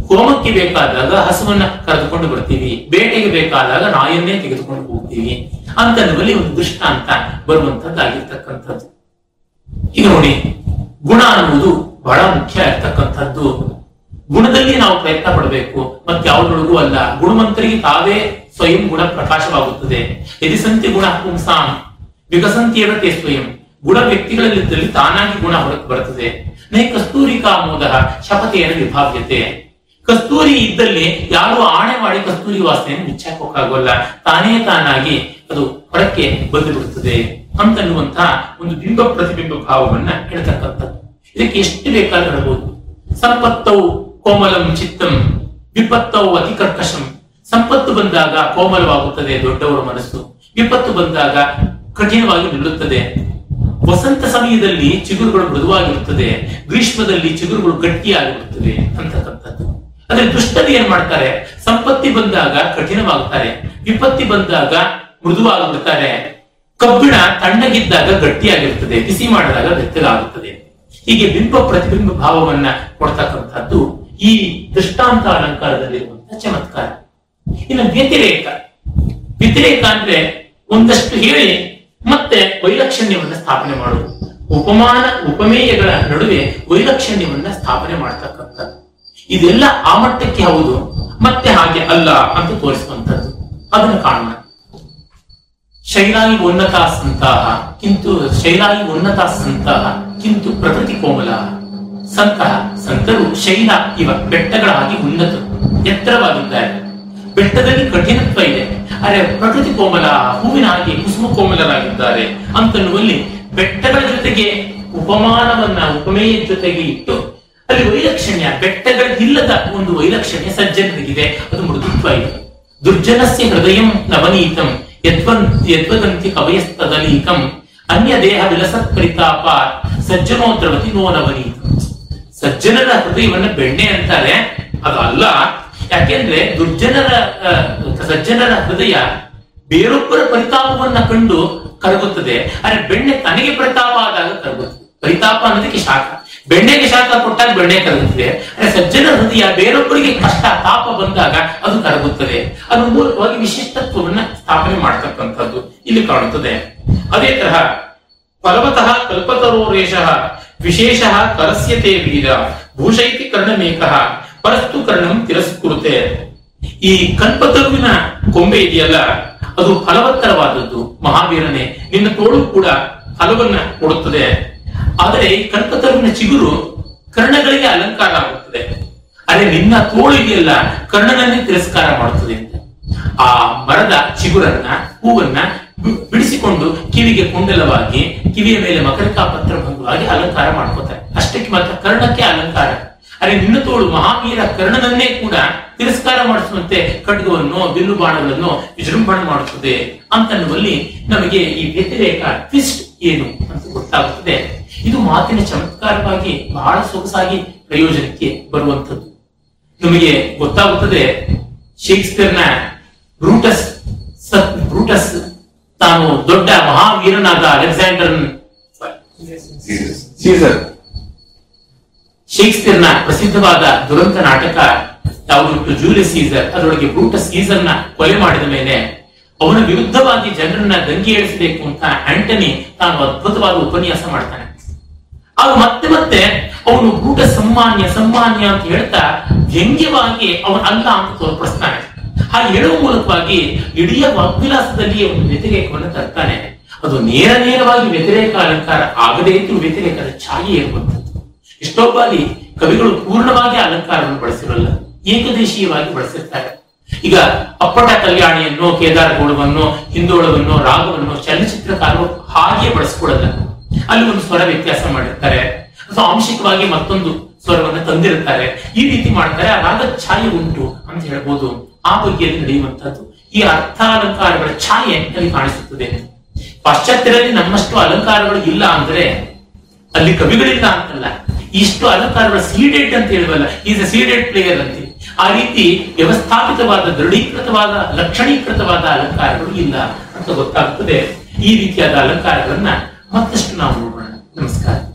ಹೋಮಕ್ಕೆ ಬೇಕಾದಾಗ ಹಸುವನ್ನ ಕರೆದುಕೊಂಡು ಬರ್ತೀವಿ. ಬೇಟೆಗೆ ಬೇಕಾದಾಗ ನಾಯನ್ನೇ ತೆಗೆದುಕೊಂಡು ಹೋಗ್ತೀವಿ. ಅಂತನ್ನುವಲ್ಲಿ ಒಂದು ದೃಷ್ಟಾಂತ ಬರುವಂತದ್ದಾಗಿರ್ತಕ್ಕಂಥದ್ದು ಈಗ ನೋಡಿ, ಗುಣ ಅನ್ನುವುದು ಬಹಳ ಮುಖ್ಯ ಇರ್ತಕ್ಕಂಥದ್ದು. ಗುಣದಲ್ಲಿ ನಾವು ಪ್ರಯತ್ನ ಪಡಬೇಕು. ಮತ್ತೆ ಯಾವುದರೊಳಗೂ ಅಲ್ಲ. ಗುಣವಂತರಿಗೆ ತಾವೇ ಸ್ವಯಂ ಗುಣ ಪ್ರಕಾಶವಾಗುತ್ತದೆ. ಯದಿಸಂತಿ ಗುಣ ಪುಂಸಾಂ. ವಿಕಸಂತಿ ಸ್ವಯಂ. ಗುಣ ವ್ಯಕ್ತಿಗಳಲ್ಲಿದ್ದಲ್ಲಿ ತಾನಾಗಿ ಗುಣ ಹೊರತು ಬರುತ್ತದೆ. ನೇ ಕಸ್ತೂರಿ ಕಾಮೋದ ಶಪಥೆಯನ್ನು ವಿಭಾವ್ಯತೆ. ಕಸ್ತೂರಿ ಇದ್ದಲ್ಲಿ ಯಾರು ಆಣೆ ಮಾಡಿ ಕಸ್ತೂರಿ ವಾಸನೆಯನ್ನು ಮುಚ್ಚಾಕೋಕ್ಕಾಗೋಲ್ಲ ತಾನೇ ತಾನಾಗಿ ಅದು ಹೊರಕ್ಕೆ ಬಂದು ಬಿಡುತ್ತದೆ ಅಂತನ್ನುವಂತಹ ಒಂದು ಬಿಂಬ ಪ್ರತಿಬಿಂಬ ಭಾವವನ್ನ ಹೇಳ್ತಕ್ಕಂಥದ್ದು. ಇದಕ್ಕೆ ಎಷ್ಟು ಬೇಕಾದ್ರೂ ಹೇಳಬಹುದು ಸಂಪತ್ತವು ಕೋಮಲಂ ಚಿತ್ತಂ ವಿಪತ್ತವು ಅತಿ ಕರ್ಕಶಂ ಸಂಪತ್ತು ಬಂದಾಗ ಕೋಮಲವಾಗುತ್ತದೆ ದೊಡ್ಡವರ ಮನಸ್ಸು. ವಿಪತ್ತು ಬಂದಾಗ ಕಠಿಣವಾಗಿ ನಿಲ್ಲುತ್ತದೆ. ವಸಂತ ಸಮಯದಲ್ಲಿ ಚಿಗುರುಗಳು ಮೃದುವಾಗಿರುತ್ತದೆ, ಗ್ರೀಷ್ಮದಲ್ಲಿ ಚಿಗುರುಗಳು ಗಟ್ಟಿಯಾಗಿರುತ್ತದೆ ಅಂತಕ್ಕಂಥದ್ದು. ಅಂದ್ರೆ ದುಷ್ಟರು ಏನ್ ಮಾಡ್ತಾರೆ? ಸಂಪತ್ತಿ ಬಂದಾಗ ಕಠಿಣವಾಗ್ತಾರೆ, ವಿಪತ್ತಿ ಬಂದಾಗ ಮೃದುವಾಗಿಬಿಡ್ತಾರೆ. ಕಬ್ಬಿಣ ತಣ್ಣಗಿದ್ದಾಗ ಗಟ್ಟಿಯಾಗಿರುತ್ತದೆ, ಬಿಸಿ ಮಾಡಿದಾಗ ಬೆತ್ತಲಾಗುತ್ತದೆ ಹೀಗೆ ಬಿಂಬ ಪ್ರತಿಬಿಂಬ ಭಾವವನ್ನ ಕೊಡ್ತಕ್ಕಂಥದ್ದು ಈ ದೃಷ್ಟಾಂತ ಅಲಂಕಾರದಲ್ಲಿರುವಂತಹ ಚಮತ್ಕಾರ. ಇನ್ನು ವ್ಯತಿರೇಕ. ವ್ಯತಿರೇಕ ಅಂದ್ರೆ ಒಂದಷ್ಟು ಹೇಳಿ ಮತ್ತೆ ವೈಲಕ್ಷಣ್ಯವನ್ನ ಸ್ಥಾಪನೆ ಮಾಡುವುದು. ಉಪಮಾನ, ಉಪಮೇಯಗಳ ನಡುವೆ ವೈಲಕ್ಷಣ್ಯವನ್ನ ಸ್ಥಾಪನೆ ಮಾಡ್ತಕ್ಕಂಥದ್ದು. ಇದೆಲ್ಲ ಆ ಮಟ್ಟಕ್ಕೆ ಹೌದು, ಮತ್ತೆ ಹಾಗೆ ಅಲ್ಲ ಅಂತ ತೋರಿಸುವಂಥದ್ದು. ಅದನ್ನು ಕಾಣೋಣ. ಶೈಲಾಯಿ ಉನ್ನತ ಸಂತಹ, ಕಿಂತು ಶೈಲಾಯಿ ಉನ್ನತ ಸಂತಹ, ಕಿಂತು ಪ್ರಕೃತಿ ಕೋಮಲ. ಸಂತಹ, ಸಂತರು, ಶೈಲ ಇವ ಬೆಟ್ಟಗಳಾಗಿ ಉನ್ನತರು ಉನ್ನತ ಎತ್ತರವಾಗಿದ್ದಾರೆ. ಬೆಟ್ಟದಲ್ಲಿ ಕಠಿಣತ್ವ ಇದೆ. ಆದರೆ ಪ್ರಕೃತಿ ಕೋಮಲ ಹೂವಿನ ಹಾಗೆ ಕುಸುಮ ಕೋಮಲರಾಗಿದ್ದಾರೆ ಅಂತನ್ನುವಲ್ಲಿ ಬೆಟ್ಟಗಳ ಜೊತೆಗೆ ಉಪಮಾನವನ್ನ ಉಪಮೇಯ ಜೊತೆಗೆ ಇಟ್ಟು, ಅಲ್ಲಿ ವೈಲಕ್ಷಣ್ಯ, ಬೆಟ್ಟಗಳಿಲ್ಲದ ಒಂದು ವೈಲಕ್ಷಣ್ಯ ಸಜ್ಜನರಿಗಿದೆ. ಅದು ಮೃದುತ್ವ ಇದೆ. ದುರ್ಜನಸ್ಯ ಹೃದಯಂ ನವನೀತಂ, ಯದ್ವನ್, ಯದ್ವದಂತಿ ಕವಯಸ್ತದಲೀಕಂ ಅನ್ಯ ದೇಹ ವಿಲಸತ್ ಪರಿತಾಪ ಸಜ್ಜನೋ ದ್ರವತಿ ನೋ ನವನೀತಂ. ಸಜ್ಜನರ ಹೃದಯವನ್ನ ಬೆಣ್ಣೆ ಅಂತಾರೆ. ಅದಲ್ಲ ಯಾಕೆಂದ್ರೆ ದುರ್ಜನರ ಸಜ್ಜನರ ಹೃದಯ ಬೇರೊಬ್ಬರ ಪರಿತಾಪವನ್ನ ಕಂಡು ಕರಗುತ್ತದೆ. ಆದ್ರೆ ಬೆಣ್ಣೆ ತನಗೆ ಪರಿತಾಪ ಆದಾಗ ಕರಗುತ್ತದೆ. ಪರಿತಾಪ ಅನ್ನೋದಕ್ಕೆ ಶಾಖ. ಬೆಣ್ಣೆಗೆ ಶಾಖ ಕೊಟ್ಟಾಗ ಬೆಣ್ಣೆ ಕರಗುತ್ತದೆ. ಅರೆ ಸಜ್ಜನ ಹೃದಯ ಬೇರೊಬ್ಬರಿಗೆ ಕಷ್ಟ, ತಾಪ ಬಂದಾಗ ಅದು ಕರಗುತ್ತದೆ. ಅದು ಮೂಲಕವಾಗಿ ವಿಶಿಷ್ಟತ್ವವನ್ನ ಸ್ಥಾಪನೆ ಮಾಡತಕ್ಕಂಥದ್ದು ಇಲ್ಲಿ ಕಾಣುತ್ತದೆ. ಅದೇ ತರಹ ಫಲವತಃ ಕಲ್ಪತರೋರೇಶ ವಿಶೇಷ ಕರಸ್ಯತೆ ವೀರ, ಭೂಷೈತಿ ಕರ್ಣಮೇಕಃ ಪರಸ್ತು ಕರ್ಣಂ ತಿರಸ್ಕೃತೆ. ಈ ಕಲ್ಪತರುವಿನ ಕೊಂಬೆ ಇದೆಯಲ್ಲ, ಅದು ಫಲವತ್ತರವಾದದ್ದು. ಮಹಾವೀರನೇ, ನಿನ್ನ ತೋಳು ಕೂಡ ಫಲವನ್ನ ಕೊಡುತ್ತದೆ. ಆದರೆ ಈ ಕಲ್ಪತರುವಿನ ಚಿಗುರು ಕರ್ಣಗಳಿಗೆ ಅಲಂಕಾರ ಆಗುತ್ತದೆ. ಅದೇ ನಿನ್ನ ತೋಳು ಇದೆಯಲ್ಲ, ಕರ್ಣನನ್ನೇ ತಿರಸ್ಕಾರ ಮಾಡುತ್ತದೆ ಆ ಮರದ ಚಿಗುರನ್ನ, ಹೂವನ್ನ ಬಿಡಿಸಿಕೊಂಡು ಕಿವಿಗೆ ಕುಂಡಲವಾಗಿ, ಕಿವಿಯ ಮೇಲೆ ಮಕರಿಕಾ ಪತ್ರ ಭಂಗವಾಗಿ ಅಲಂಕಾರ ಮಾಡ್ಕೋತಾರೆ. ಅಷ್ಟಕ್ಕೆ ಮಾತ್ರ ಕರ್ಣಕ್ಕೆ ಅಲಂಕಾರ. ಅರೆ ನಿನ್ನ ತೋಳು ಮಹಾವೀರ ಕರ್ಣನನ್ನೇ ಕೂಡ ತಿರಸ್ಕಾರ ಮಾಡಿಸುವಂತೆ ಖಡ್ಗವನ್ನು ಬಿಲ್ಲು ಬಾಣಗಳನ್ನು ವಿಜೃಂಭಣೆ ಮಾಡುತ್ತದೆ ಅಂತನ್ನುವಲ್ಲಿ ನಮಗೆ ಈ ವ್ಯತಿರೇಕ ಟ್ವಿಸ್ಟ್ ಏನು ಅಂತ ಗೊತ್ತಾಗುತ್ತದೆ. ಇದು ಮಾತಿನ ಚಮತ್ಕಾರವಾಗಿ ಬಹಳ ಸೊಗಸಾಗಿ ಪ್ರಯೋಜನಕ್ಕೆ ಬರುವಂಥದ್ದು. ನಮಗೆ ಗೊತ್ತಾಗುತ್ತದೆ, ಶೇಕ್ಸ್ಪಿಯರ್ನ ಬ್ರೂಟಸ್ ಬ್ರೂಟಸ್ ತಾನು ದೊಡ್ಡ ಮಹಾವೀರನಾದ ಅಲೆಕ್ಸಾಂಡರ್ ಸೀಸರ್. ಶೇಕ್ಸ್ಪಿಯರ್ನ ಪ್ರಸಿದ್ಧವಾದ ದುರಂತ ನಾಟಕ ಯಾವುದು ಜೂಲಿ ಸೀಸರ್, ಅದರೊಳಗೆ ಬ್ರೂಟಸ್ ಸೀಸರ್ನ ಕೊಲೆ ಮಾಡಿದ ಮೇಲೆ ಅವನ ವಿರುದ್ಧವಾಗಿ ಜನರನ್ನ ದಂಗೆ ಏಳಿಸಬೇಕು ಅಂತ ಆಂಟನಿ ತಾನು ಅದ್ಭುತವಾದ ಉಪನ್ಯಾಸ ಮಾಡ್ತಾನೆ. ಆಗ ಮತ್ತೆ ಮತ್ತೆ ಅವನು ಬ್ರೂಟ ಸಮ್ಮಾನ್ಯ ಸಮ್ಮಾನ್ಯ ಅಂತ ಹೇಳ್ತಾ ವ್ಯಂಗ್ಯವಾಗಿ ಅವನ ಅಲ್ಲ ಅಂತ ತೋರ್ಪಡಿಸ್ತಾನೆ. ಹಾಗೆ ಹೇಳುವ ಮೂಲಕವಾಗಿ ಇಡೀ ವಾಗ್ವಿಲಾಸದಲ್ಲಿ ಅವನು ವ್ಯತಿರೇಕವನ್ನು ತರ್ತಾನೆ. ಅದು ನೇರ ನೇರವಾಗಿ ವ್ಯತಿರೇಕ ಅಲಂಕಾರ ಆಗದೇ ಇದ್ರೂ ವ್ಯತಿರೇಕದ ಛಾಯೆ ಎಷ್ಟೋ ಬಾರಿ ಕವಿಗಳು ಪೂರ್ಣವಾಗಿ ಅಲಂಕಾರವನ್ನು ಬಳಸಿರಲ್ಲ, ಏಕದೇಶೀಯವಾಗಿ ಬಳಸಿರ್ತಾರೆ. ಈಗ ಅಪ್ಪಟ ಕಲ್ಯಾಣಿಯನ್ನು, ಕೇದಾರ ಗೋಳವನ್ನು ಹಿಂದೋಳವನ್ನು ರಾಗವನ್ನು ಚಲನಚಿತ್ರಕಾರರು ಹಾಗೆ ಬಳಸ್ಕೊಳ್ಳಲ್ಲ. ಅಲ್ಲಿ ಒಂದು ಸ್ವರ ವ್ಯತ್ಯಾಸ ಮಾಡಿರ್ತಾರೆ. ಅಥವಾ ಆಂಶಿಕವಾಗಿ ಮತ್ತೊಂದು ಸ್ವರವನ್ನು ತಂದಿರುತ್ತಾರೆ ಈ ರೀತಿ ಮಾಡ್ತಾರೆ, ಆ ರಾಗ ಛಾಯೆ ಉಂಟು ಅಂತ ಹೇಳ್ಬೋದು. ಆ ಬಗೆಯಲ್ಲಿ ನಡೆಯುವಂತಹದ್ದು ಈ ಅರ್ಥಾಲಂಕಾರಗಳ ಛಾಯೆ ಅಲ್ಲಿ ಕಾಣಿಸುತ್ತದೆ. ಪಾಶ್ಚಾತ್ಯರಲ್ಲಿ ನಮ್ಮಷ್ಟು ಅಲಂಕಾರಗಳು ಇಲ್ಲ ಅಂದ್ರೆ ಅಲ್ಲಿ ಕವಿಗಳಿಲ್ಲ ಅಂತಲ್ಲ. ಇಷ್ಟು ಅಲಂಕಾರಗಳ ಸೀಡೆಡ್ ಅಂತ ಹೇಳುವಲ್ಲ ಈಸ್ ಅ ಸೀಡೆಡ್ ಪ್ಲೇಯರ್ ಅಂತ. ಆ ರೀತಿ ವ್ಯವಸ್ಥಾಪಿತವಾದ, ದೃಢೀಕೃತವಾದ, ಲಕ್ಷಣೀಕೃತವಾದ ಅಲಂಕಾರಗಳು ಇಲ್ಲ ಅಂತ ಗೊತ್ತಾಗ್ತದೆ. ಈ ರೀತಿಯಾದ ಅಲಂಕಾರಗಳನ್ನ ಮತ್ತಷ್ಟು ನಾವು ನೋಡೋಣ. ನಮಸ್ಕಾರ.